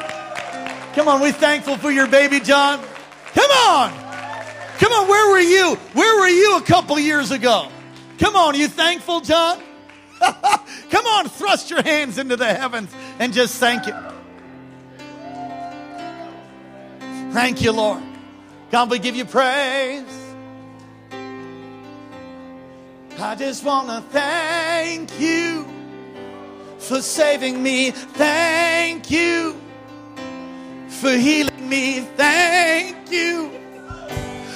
Come on, we thankful for your baby, John. Come on. Come on, where were you? Where were you a couple years ago? Come on, you thankful, John? *laughs* Come on, thrust your hands into the heavens and just thank you. Thank you, Lord. God, we give you praise. I just want to thank you for saving me. Thank you for healing me. Thank you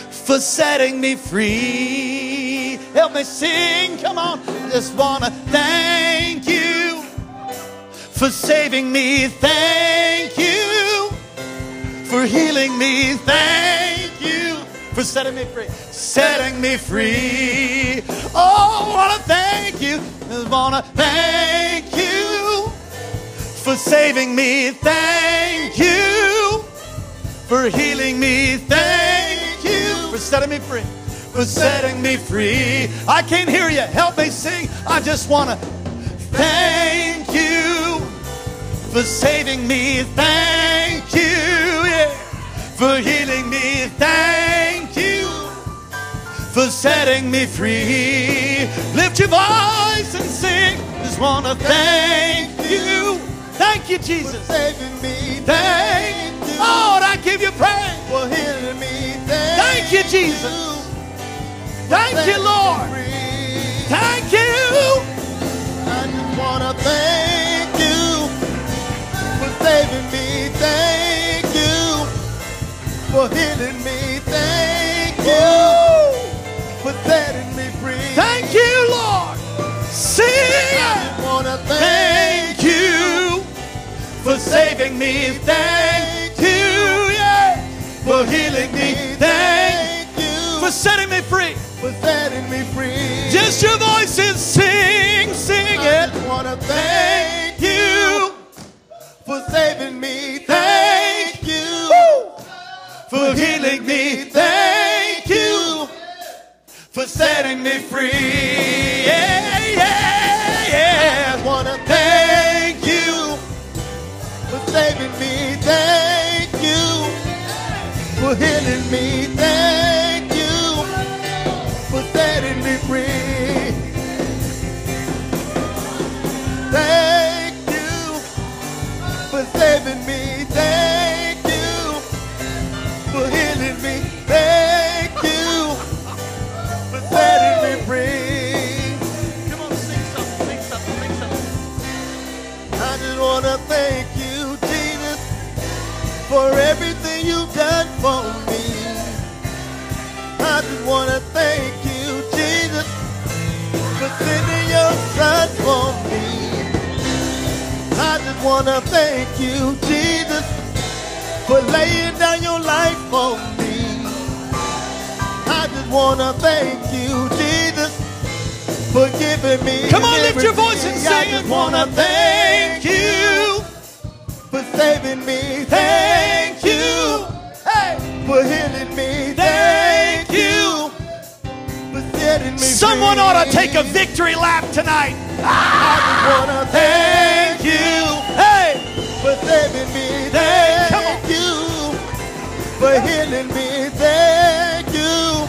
for setting me free. Help me sing. Come on. I just want to thank you for saving me. Thank you for healing me. Thank for setting me free. Setting me free. Oh, I want to thank you. I want to thank you for saving me. Thank you for healing me. Thank you for setting me free. For setting me free. I can't hear you. Help me sing. I just want to thank you for saving me. Thank you. For healing me. Thank you for setting me free. Lift your voice and sing. Just want to thank you. Thank you, Jesus. For saving me. Thank you. Lord, I give you praise. For healing me. Thank, thank you, Jesus. Thank you, Lord. Thank you. I just want to thank you for saving me. Thank you for healing me. Thank you setting me free. Thank you, Lord. Sing. I want to thank, thank you for saving me. Thank you, yeah, for healing me. Thank you for setting me free. For setting me free. Just your voices sing, sing I it. want to Thank you for saving me. Thank Thank you for healing me. Thank you for setting me free. Yeah, yeah, yeah. I want to Thank you for saving me. Thank you for healing me. For everything you've done for me. I just want to thank you, Jesus, for sending your son for me. I just want to thank you, Jesus, for laying down your life for me. I just wanna thank you, Jesus, for giving me. Come on, lift your voice and everything. I just wanna thank you for saving me. Thank you, hey, for healing me. Thank you for setting me Someone free. ought to take a victory lap tonight. I just wanna thank you, Hey, for saving me. Thank- Thank you for healing me. Thank you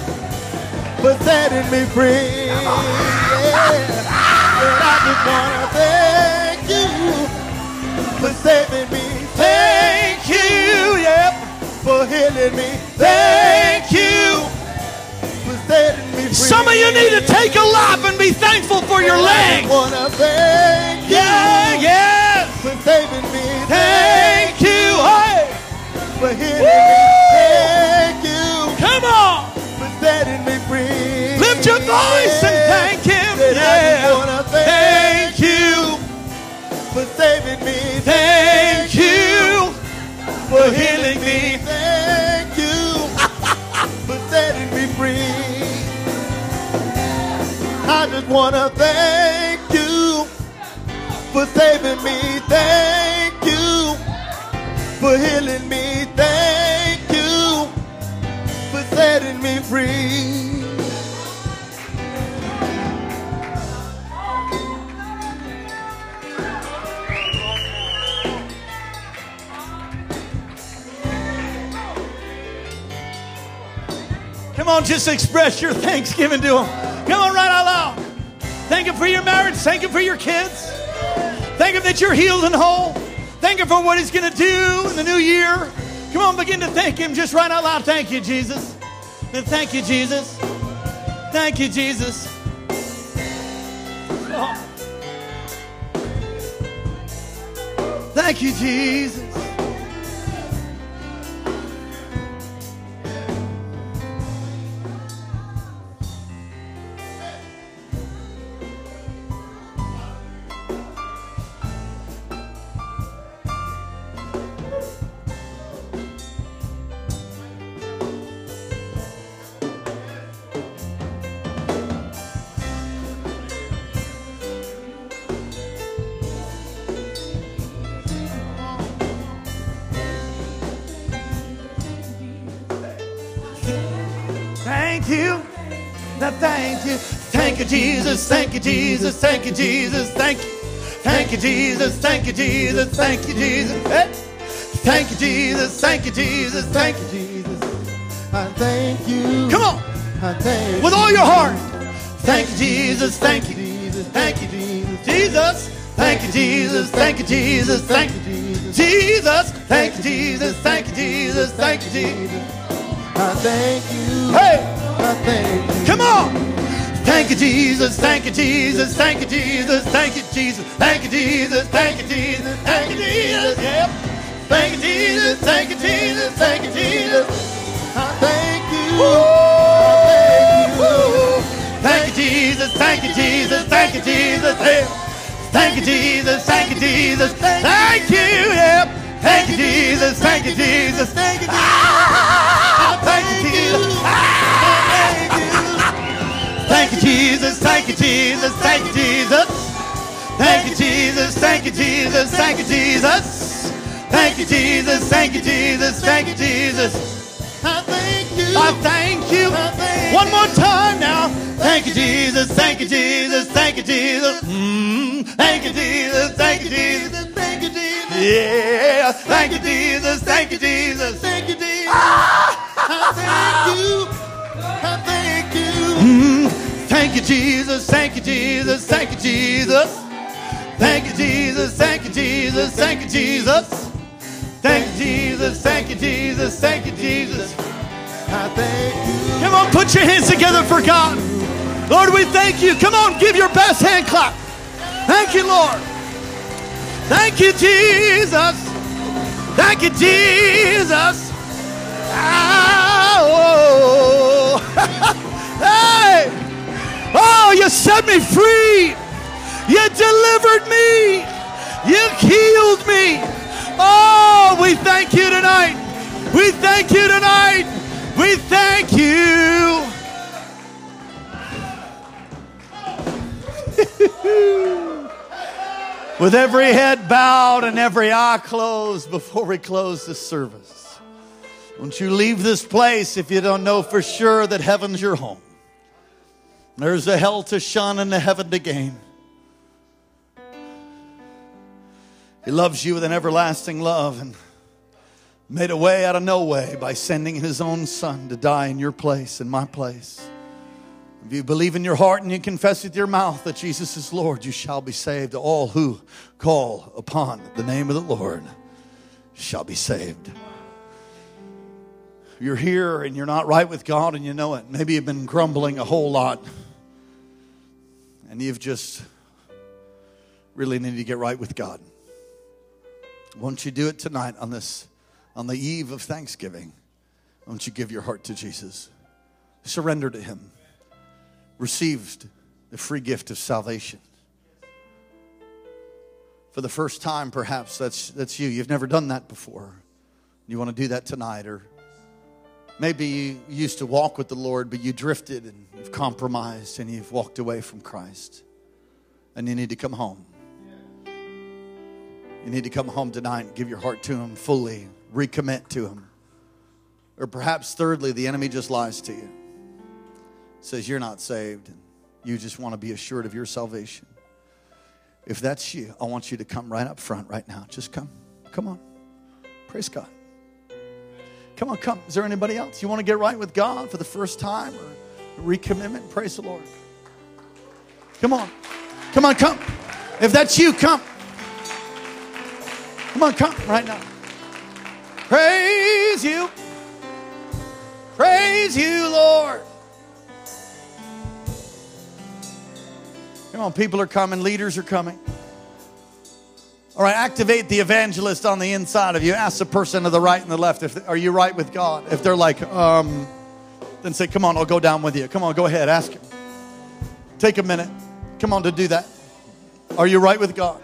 for setting me free. Yeah. And I just wanna thank you for saving me. thank you. Yep. for healing me. Thank you for setting me free. Some of you need to take a lap and be thankful for your I legs. wanna thank you Yeah, yeah. for saving me. Thank you. Hey, for healing Woo! me. Thank you come on. for setting me free. Lift your voice for healing me. Thank you for setting me free. I just wanna thank you for saving me. Thank you for healing me. Thank you for setting me free. Come on, just express your thanksgiving to Him. Come on, right out loud. Thank Him for your marriage. Thank Him for your kids. Thank Him that you're healed and whole. Thank Him for what He's going to do in the new year. Come on, begin to thank Him just right out loud. Thank you, Jesus. And thank you, Jesus. Thank you, Jesus. Oh. Thank you, Jesus. Now thank you. Thank you, Jesus. Thank you, Jesus. Thank you, Jesus. Thank you. Thank you, Jesus. Thank you, Jesus. Thank you, Jesus. Hey. Thank you, Jesus. Thank you, Jesus. Thank you. Jesus, I thank you. Come on. I thank With all your heart. Thank you, Jesus. Thank you. Jesus. Thank you, Jesus. Jesus. Thank you, Jesus. Thank you, Jesus. Thank you, Jesus. Jesus. Thank you, Jesus. Thank you, Jesus. Thank you, Jesus. I thank you. Hey. I thank. Come on. Thank you, Jesus. Thank you, Jesus. Thank you, Jesus. Thank you, Jesus. Thank you, Jesus. Thank you, Jesus. Thank you, Jesus. Yep. Thank you, Jesus. Thank you, Jesus. Thank you, Jesus. I thank you. I thank you. Thank you, Jesus. Thank you, Jesus. Thank you, Jesus. Yep. Thank you, Jesus. Thank you, Jesus. Thank you. Yep. Thank you, Jesus. Thank you, Jesus. Thank you, Jesus. Ah, Thank you, Jesus. Thank you, Jesus. Thank you, Jesus. Thank you, Jesus. Thank you, Jesus. Thank you, Jesus. Thank you, Jesus. Thank you, Jesus. Thank you, Jesus. Thank you, Jesus. I thank you. I thank you. One more time now. Thank you, Jesus. Thank you, Jesus. Thank you, Jesus. Mm. Thank you, Jesus. Thank you, Jesus. Thank you, Jesus. Yeah. Thank you, Jesus. Thank you, Jesus. Thank you, Jesus. I thank you. Thank you, Jesus. Thank you, Jesus. Thank you, Jesus. Thank you, Jesus. Thank you, Jesus. Thank you, Jesus. Thank you, Jesus. Thank you, Jesus. Thank you, Jesus. I thank you. Come on, put your hands together for God. Lord, we thank you. Come on, give your best hand clap. Thank you, Lord. Thank you, Jesus. Thank you, Jesus. Oh, hey. Oh, you set me free. You delivered me. You healed me. Oh, we thank you tonight. We thank you tonight. We thank you. *laughs* With every head bowed and every eye closed before we close this service. Don't you leave this place if you don't know for sure that heaven's your home. There's a hell to shun and a heaven to gain. He loves you with an everlasting love and made a way out of no way by sending his own son to die in your place, in my place. If you believe in your heart and you confess with your mouth that Jesus is Lord, you shall be saved. All who call upon the name of the Lord shall be saved. You're here and you're not right with God and you know it. Maybe you've been grumbling a whole lot and you've just really need to get right with God. Won't you do it tonight on this, on the eve of Thanksgiving? Won't you give your heart to Jesus? Surrender to Him received the free gift of salvation. For the first time, perhaps that's, that's you. You've never done that before. You want to do that tonight, or maybe you used to walk with the Lord, but you drifted and you've compromised and you've walked away from Christ, and you need to come home. You need to come home tonight and give your heart to Him fully, recommit to Him. Or perhaps, thirdly, the enemy just lies to you says you're not saved and you just want to be assured of your salvation. If that's you, I want you to come right up front right now. Just come. Come on. Praise God. Come on, come. Is there anybody else? You want to get right with God for the first time or recommitment? Praise the Lord. Come on. Come on, come. If that's you, come. Come on, come right now. Praise you. Praise you, Lord. Come on, people are coming, leaders are coming. All right, activate the evangelist on the inside of you. Ask the person to the right and the left, if they, are you right with God? If they're like, um, then say, come on, I'll go down with you. Come on, go ahead, ask him. Take a minute. Come on to do that. Are you right with God?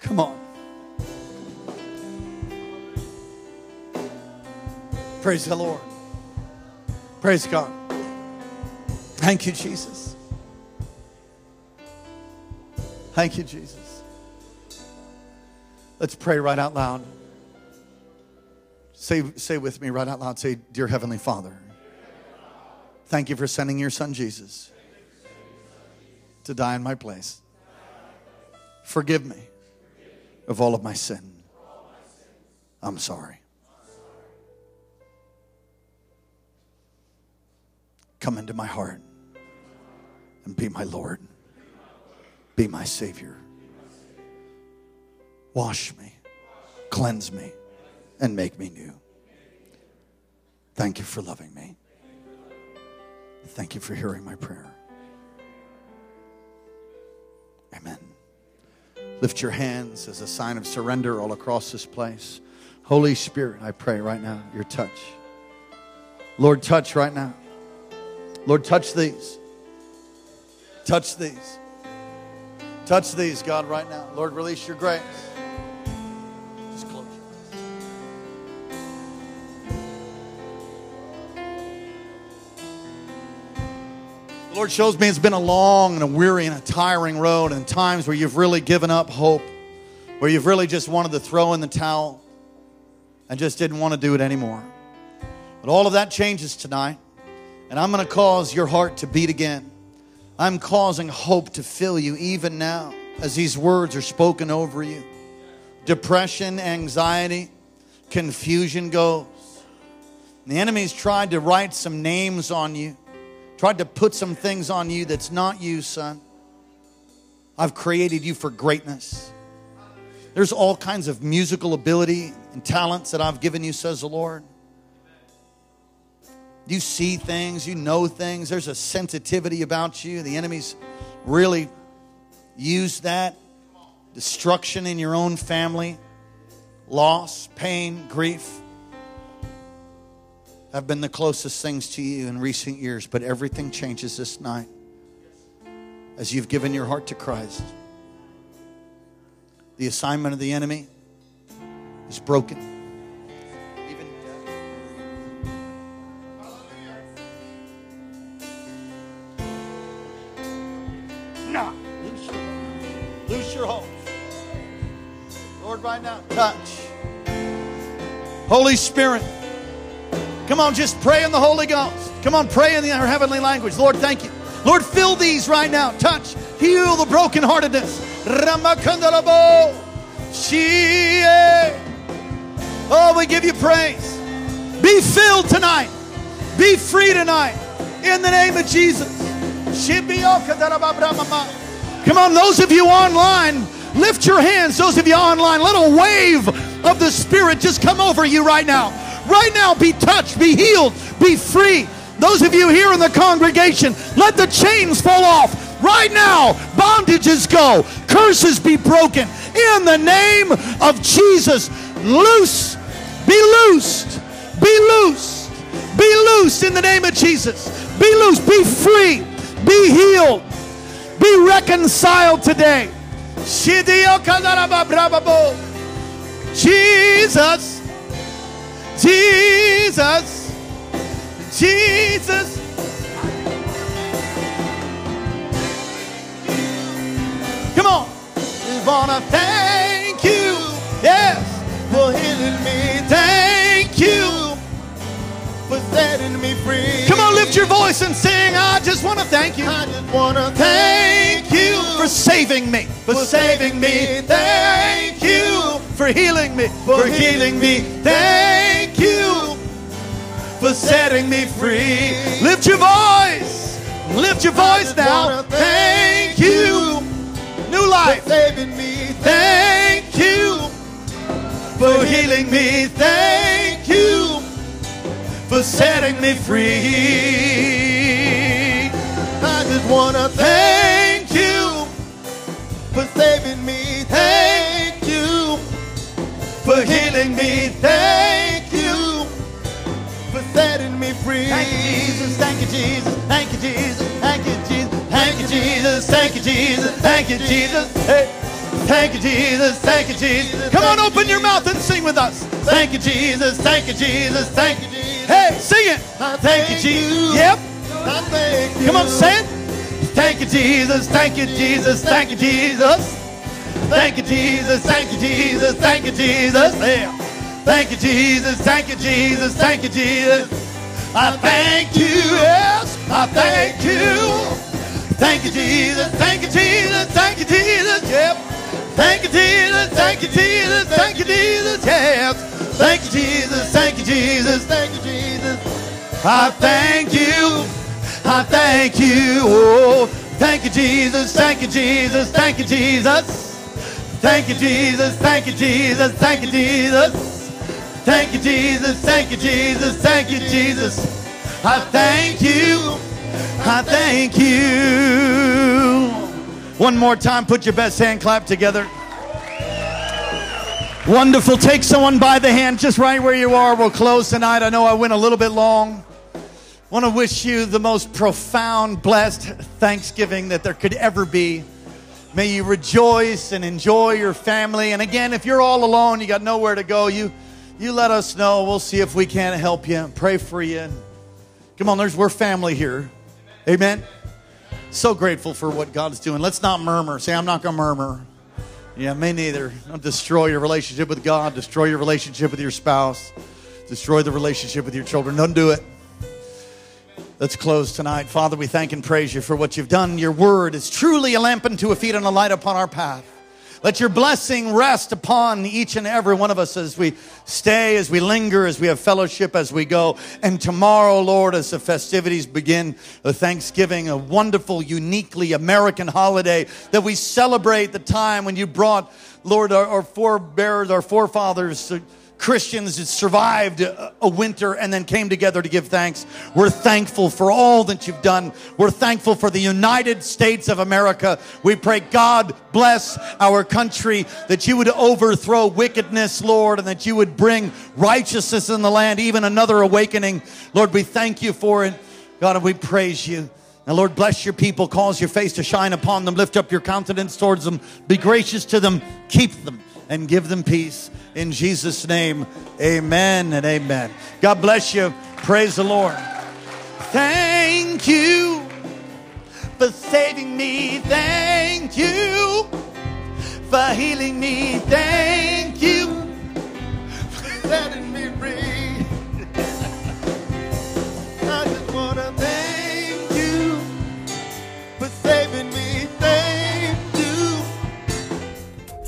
Come on. Praise the Lord. Praise God. Thank you, Jesus. Thank you, Jesus. Let's pray right out loud. Say, say with me right out loud. Say, Dear Heavenly Father, thank you for sending your son Jesus to die in my place. Forgive me of all of my sin. I'm sorry. Come into my heart and be my Lord, be my Savior. Wash me, cleanse me, and make me new. Thank you for loving me. Thank you for hearing my prayer. Amen. Lift your hands as a sign of surrender all across this place. Holy Spirit, I pray right now, your touch. Lord, touch right now. Lord, touch these. Touch these. Touch these, God, right now. Lord, release your grace. Just close your eyes. The Lord shows me it's been a long and a weary and a tiring road, and times where you've really given up hope, where you've really just wanted to throw in the towel and just didn't want to do it anymore. But all of that changes tonight, and I'm going to cause your heart to beat again. I'm causing hope to fill you even now as these words are spoken over you. Depression, anxiety, confusion goes. The enemy's tried to write some names on you, tried to put some things on you that's not you, son. I've created you for greatness. There's all kinds of musical ability and talents that I've given you, says the Lord. You see things, you know things. There's a sensitivity about you. The enemy's really used that. Destruction in your own family, loss, pain, grief have been the closest things to you in recent years, but everything changes this night as you've given your heart to Christ. The assignment of the enemy is broken. Holy Spirit, come on, just pray in the Holy Ghost. Come on, pray in our heavenly language. Lord, thank you. Lord, fill these right now. Touch, heal the brokenheartedness. Oh, we give you praise. Be filled tonight. Be free tonight. In the name of Jesus. Come on, those of you online, lift your hands. Those of you online, let a wave of the Spirit just come over you right now. Right now, be touched, be healed, be free. Those of you here in the congregation, let the chains fall off. Right now, bondages go, curses be broken. In the name of Jesus, loose, be loosed, be loosed, be loosed in the name of Jesus. Be loose, be free, be healed, be reconciled today. Jesus, Jesus, Jesus. Come on. We want to thank you, yes, For healing me, thank you. for setting me free. Come on, lift your voice and sing. I just want to thank you. I just wanna Thank you for saving me, for saving me. Thank you for healing me, for healing me. Thank you for setting me free. Lift your voice, lift your voice now. Thank you, new life. for saving me. Thank you for healing me. Thank you for setting me free. I just wanna Thank. For saving me. Thank you for healing me. Thank you. for setting me free. Thank you, Jesus. Thank you, Jesus. Thank you, Jesus. Thank you, Jesus. Thank you, Jesus. Thank you, Jesus. Thank you, Jesus. Hey. Thank you, Jesus. Thank you, Jesus. Come on, open your mouth and sing with us. Thank you, Jesus. Thank you, Jesus. Thank you, Jesus. Hey, sing it. Thank you, Jesus. Yep. I thank you. Come on, say it. Thank you, Jesus. Thank you, Jesus. Thank you, Jesus. Thank you, Jesus. Thank you, Jesus. Thank you, Jesus. Yeah. Thank you, Jesus. Thank you, Jesus. Thank you, Jesus. I thank you. Yes, I thank you. Thank you, Jesus. Thank you, Jesus. Thank you, Jesus. Yep. Thank you, Jesus. Thank you, Jesus. Thank you, Jesus. Yes. Thank you, Jesus. Thank you, Jesus. Thank you, Jesus. I thank you. I thank you. Oh, thank you, Jesus. Thank you, Jesus. Thank you, Jesus. Thank you, Jesus. Thank you, Jesus. Thank you, Jesus. Thank you, Jesus. Thank you, Jesus. Thank you, Jesus. I thank you. I thank you. One more time, put your best hand clap together. Wonderful. Take someone by the hand just right where you are. We'll close tonight. I know I went a little bit long. Want to wish you the most profound, blessed Thanksgiving that there could ever be. May you rejoice and enjoy your family. And again, if you're all alone, you got nowhere to go, you you let us know. We'll see if we can help you. Pray for you. Come on, there's we're family here. Amen. So grateful for what God's doing. Let's not murmur. Say, I'm not gonna murmur. Yeah, me neither. Don't destroy your relationship with God, destroy your relationship with your spouse, destroy the relationship with your children. Don't do it. Let's close tonight. Father, we thank and praise you for what you've done. Your word is truly a lamp unto a feet and a light upon our path. Let your blessing rest upon each and every one of us as we stay, as we linger, as we have fellowship, as we go. And tomorrow, Lord, as the festivities begin, the Thanksgiving, a wonderful, uniquely American holiday that we celebrate the time when you brought, Lord, our, our forebears, our forefathers, Christians that survived a, winter and then came together to give thanks. We're thankful for all that you've done. We're thankful for the United States of America. We pray, God bless our country, that you would overthrow wickedness, Lord, and that you would bring righteousness in the land, even another awakening. Lord, we thank you for it. God, and we praise you. And Lord, bless your people, cause your face to shine upon them, lift up your countenance towards them, be gracious to them, keep them and give them peace. In Jesus' name, amen and amen. God bless you. Praise the Lord. Thank you for saving me. Thank you for healing me. Thank you for letting me breathe. *laughs* I just want to